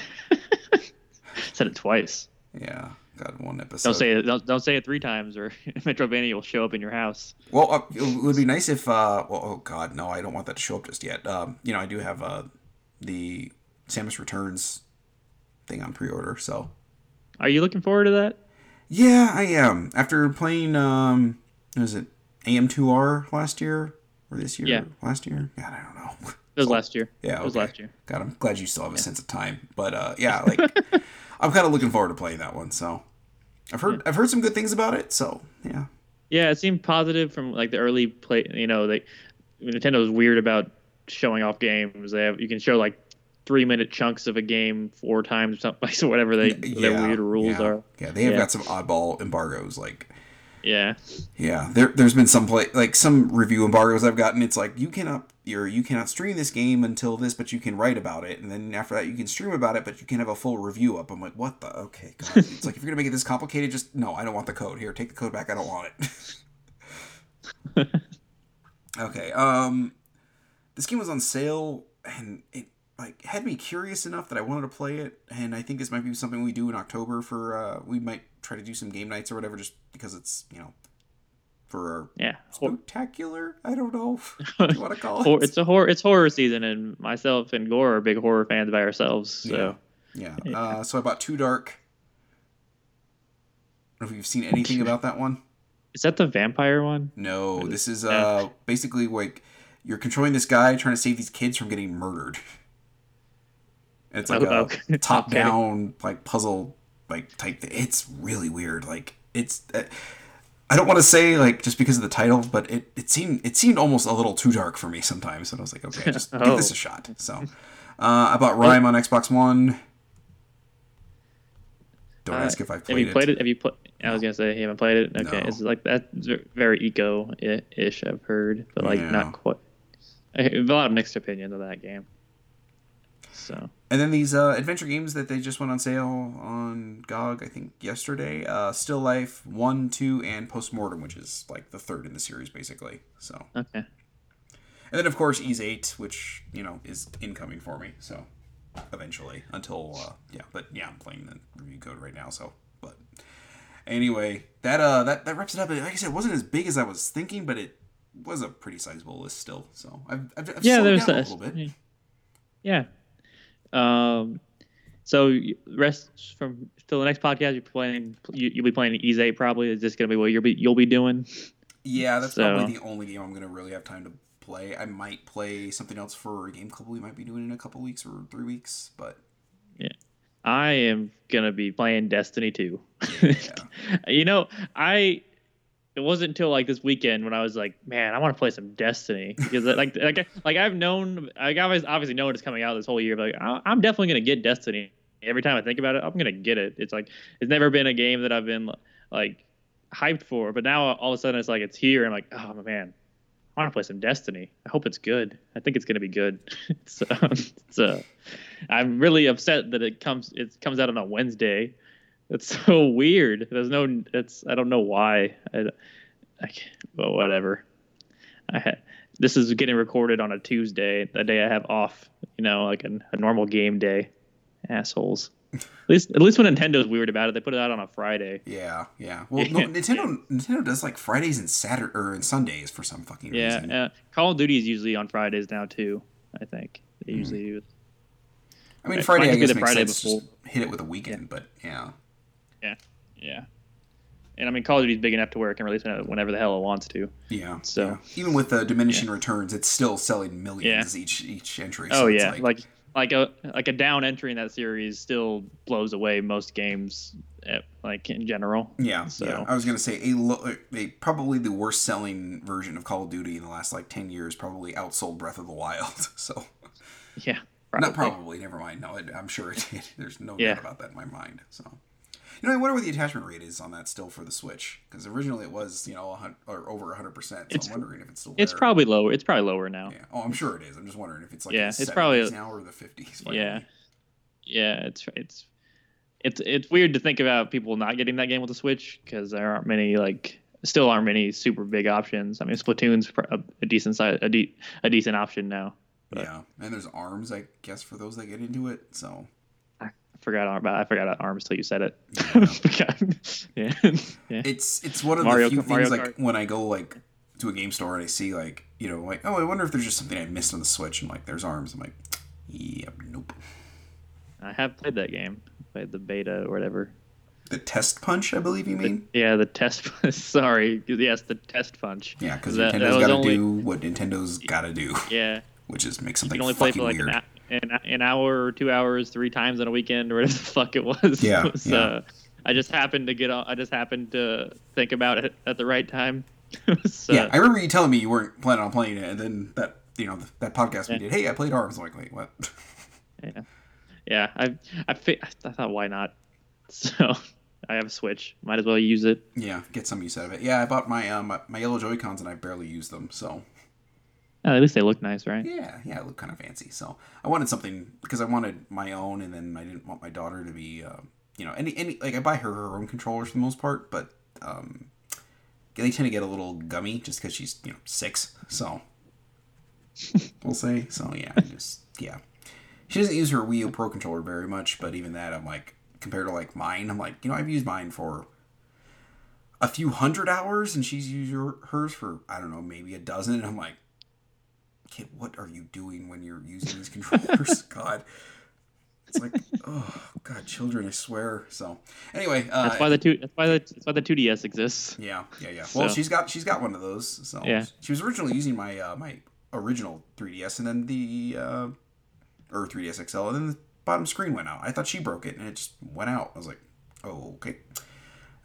Said it twice. Yeah, God, one episode. Don't say it. Don't, don't say it three times, or Metroidvania will show up in your house. Well, uh, it would be nice if. Uh, well, oh God, no, I don't want that to show up just yet. Um, you know, I do have uh, the Samus Returns thing on pre-order, so. Are you looking forward to that? Yeah, I am. After playing, um, was it AM2R last year or this year? Yeah. last year. God, I don't know. It was last year. Yeah, it was last year. God, I'm glad you still have a sense of time. But uh, yeah, like I'm kind of looking forward to playing that one. So I've heard I've heard some good things about it. So yeah, Yeah, it seemed positive from like the early play. You know, like Nintendo's weird about showing off games. They have you can show like three minute chunks of a game four times or something, so whatever they their weird rules yeah. are. Yeah, they have Yeah. got some oddball embargoes. Like Yeah, yeah, there there's been some play like some review embargoes I've gotten. It's like you cannot you're you cannot stream this game until this, but you can write about it, and then after that you can stream about it, but you can have a full review up. I'm like, what the? Okay, God. it's like if you're gonna make it this complicated, just no, I don't want the code. Here, take the code back. I don't want it. okay. Um, this game was on sale, and it like had me curious enough that I wanted to play it, and I think this might be something we do in October for. Uh, we might try to do some game nights or whatever, just because it's you know for our yeah. Spectacular. I don't know what you want to call it. it's a horror. It's horror season, and myself and Gore are big horror fans by ourselves. So yeah. Uh, so I bought 2Dark. I don't know if you've seen anything about that one. is that the vampire one? No, this is Yeah. uh basically like you're controlling this guy trying to save these kids from getting murdered. And it's like Oh, a okay. top down like puzzle like type thing. It's really weird. Like it's uh, I don't want to say like just because of the title, but it, it seemed it seemed almost a little too dark for me sometimes. And I was like, okay, just give this Oh. a shot. So uh, I bought RiME on Xbox One. Don't Uh, ask if I've have you played it? Have you played? I was gonna say you haven't played it. Okay, No. it's like that's very Ico-ish. I've heard, but like Yeah. not quite. I have a lot of mixed opinions of that game. So And then these uh, adventure games that they just went on sale on GOG, I think yesterday. Uh, Still Life one, two, and Postmortem, which is like the third in the series, basically. So, okay, and then of course Ys Eight, which you know is incoming for me. So, eventually, until uh, yeah, but yeah, I'm playing the review code right now. So, but anyway, that uh, that that wraps it up. Like I said, it wasn't as big as I was thinking, but it was a pretty sizable list still. So, I've, I've, I've yeah, there's a a, little bit. yeah. Um, so rest from till the next podcast. You're playing. You, you'll be playing Eight probably. Is this gonna be what you'll be you'll be doing? Yeah, that's So- probably the only game I'm gonna really have time to play. I might play something else for a game couple we might be doing in a couple weeks or three weeks, but yeah, I am gonna be playing Destiny 2. yeah, you know, I it wasn't until like this weekend when I was like, man, I want to play some Destiny because uh, like like like I've known like I've obviously known it's coming out this whole year, but like, I'm definitely gonna get Destiny. Every time I think about it, I'm gonna get it. It's like it's never been a game that I've been like hyped for, but now all of a sudden it's like it's here. I'm like, oh man, I want to play some Destiny. I hope it's good. I think it's gonna be good. so, so I'm really upset that it comes it comes out on a Wednesday. It's so weird. There's no. It's. I don't know why. I, I well, whatever. I had. This is getting recorded on a Tuesday, the day I have off. You know, like a, a normal game day. Assholes. At least, at least when Nintendo's weird about it, they put it out on a Friday. yeah, yeah. Well, no, Nintendo Nintendo does like Fridays and Saturday or and Sundays for some fucking Yeah. reason. Uh, Call of Duty is usually on Fridays now too. I think they Hmm. usually do. I mean, Friday I guess makes Friday sense. before. Just hit it with a weekend, but yeah, Yeah. Yeah. And I mean, Call of Duty's big enough to where it can release it whenever the hell it wants to. yeah. So- yeah. even with the diminishing returns, it's still selling millions each each entry. Oh so it's yeah, like, like like a like a down entry in that series still blows away most games, eh, like in general. Yeah, So- yeah. I was gonna say a, lo- a probably the worst selling version of Call of Duty in the last like ten years probably outsold Breath of the Wild. So Yeah, not probably. Never mind. No, it, I'm sure it did. There's no Yeah. doubt about that in my mind. So you know, I wonder what the attachment rate is on that still for the Switch because originally it was you know a or over hundred percent. So It's- I'm wondering if it's still. It's probably lower. It's probably lower now. Yeah. Oh, I'm sure it is. I'm just wondering if it's like Yeah, it's 70s probably- now or the 50s. Yeah. Yeah, it's it's it's it's weird to think about people not getting that game with the Switch because there aren't many like still aren't many super big options. I mean, Splatoon's a, a decent size a, de- a decent option now. But- Yeah, and there's arms, I guess, for those that get into it. So forgot about I forgot about arms till you said it. yeah. yeah. It's it's one of Mario, the few things like when I go like to a game store and I see like you know like oh I wonder if there's just something I missed on the Switch and like there's arms. I'm like, yep, yeah, nope. I have played that game. Played the beta or whatever. The test punch, I believe you mean. The, yeah, the test. Punch sorry, yes, the test punch. Yeah, because Nintendo's got to do what Nintendo's got to do. Yeah. Which is make something you can only play for like weird. An, an, an, hour or two hours, three times on a weekend, or whatever the fuck it was. Yeah. was, yeah. I just happened to get. I just happened to think about it at the right time. so, yeah, I remember you telling me you weren't planning on playing it, and then that you know that podcast yeah. we did. Hey, I played Arms. I'm like, wait, what? yeah, yeah. I I, I thought why not? So I have a Switch. Might as well use it. Yeah, get some use out of it. Yeah, I bought my um my yellow Joy Cons and I barely use them. So. Oh, at least they look nice, right? Yeah, yeah, it look kind of fancy. So I wanted something because I wanted my own, and then I didn't want my daughter to be, uh, you know, any any like I buy her her own controllers for the most part, but um, they tend to get a little gummy just because she's you know six. So we'll say so. Yeah, just yeah. She doesn't use her Wii U Pro controller very much, but even that, I'm like, compared to like mine, I'm like, you know, I've used mine for a few hundred hours, and she's used her, hers for I don't know, maybe a dozen. And I'm like, kid, what are you doing when you're using these controllers? God. It's like, oh God, children! I swear. So, anyway, uh, that's why the two. That's why the. That's why the 2DS exists. Yeah, yeah, yeah. So. Well, she's got she's got one of those. So yeah, she was originally using my uh, my original 3DS, and then the uh, or 3DS XL, and then the bottom screen went out. I thought she broke it, and it just went out. I was like, oh, okay,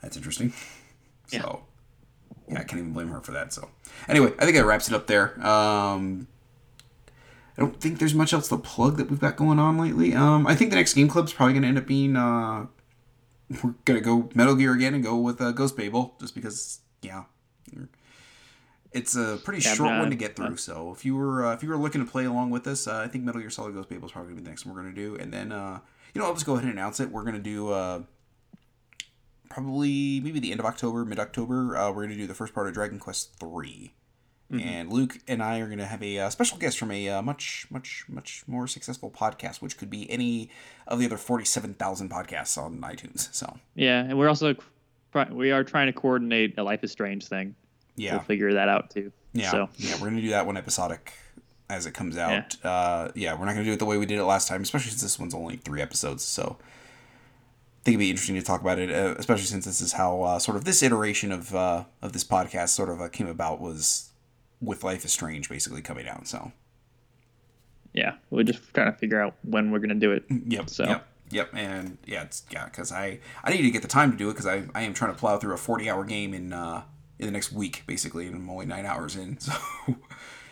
that's interesting. Yeah. So, yeah, I can't even blame her for that. So, anyway, I think that wraps it up there. Um, I don't think there's much else to plug that we've got going on lately. Um, I think the next game club's probably going to end up being uh, we're gonna go Metal Gear again and go with uh, Ghost Babel just because yeah, it's a pretty yeah, short one to get through. Uh, so if you were uh, if you were looking to play along with us, uh, I think Metal Gear Solid Ghost Babel is probably gonna be the next one we're gonna do. And then uh, you know I'll just go ahead and announce it. We're gonna do uh, probably maybe the end of October, mid October. Uh, we're gonna do the first part of Dragon Quest three. Mm-hmm. And Luke and I are going to have a uh, special guest from a uh, much, much, much more successful podcast, which could be any of the other forty-seven thousand podcasts on iTunes. So yeah, and we're also we are trying to coordinate a Life is Strange thing. Yeah, we'll figure that out too. Yeah, so. yeah, we're going to do that one episodic as it comes out. Yeah, uh, yeah we're not going to do it the way we did it last time, especially since this one's only three episodes. So I think it'd be interesting to talk about it, uh, especially since this is how uh, sort of this iteration of uh, of this podcast sort of uh, came about was with Life is Strange basically coming out. So yeah, we're just trying to figure out when we're gonna do it. Yep. So. Yep. Yep, and yeah, it's yeah, because I I need to get the time to do it because I, I am trying to plow through a forty hour game in uh in the next week basically, and I'm only nine hours in, so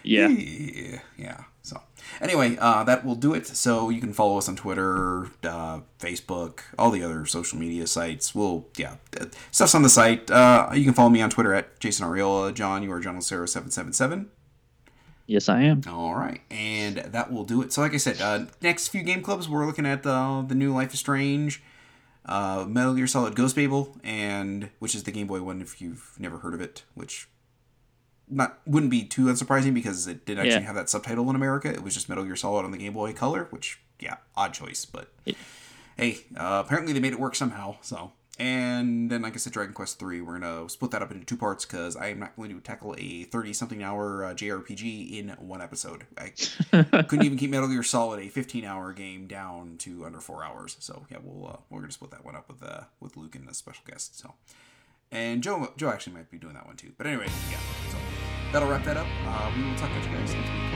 yeah, yeah, yeah. So anyway, uh, that will do it. So you can follow us on Twitter, uh, Facebook, all the other social media sites. We'll yeah, uh, stuff's on the site. Uh, you can follow me on Twitter at Jason Ariola. John, you are John Lucero seven seven seven. Yes, I am. All right, and that will do it. So, like I said, uh, next few game clubs, we're looking at the the new Life is Strange, uh, Metal Gear Solid Ghost Babel, and which is the Game Boy one if you've never heard of it, which not wouldn't be too unsurprising because it didn't actually yeah. have that subtitle in America. It was just Metal Gear Solid on the Game Boy Color, which yeah, odd choice, but yeah. hey, uh, apparently they made it work somehow. So and then like I said, Dragon Quest three, we're gonna split that up into two parts because I am not going to tackle a thirty something hour uh, JRPG in one episode. I couldn't even keep Metal Gear Solid a fifteen hour game down to under four hours. So yeah, we'll uh, we're gonna split that one up with uh, with Luke and the special guest. So and Joe Joe actually might be doing that one too. But anyway, yeah. So that'll wrap that up. Uh, we will talk to you guys next week.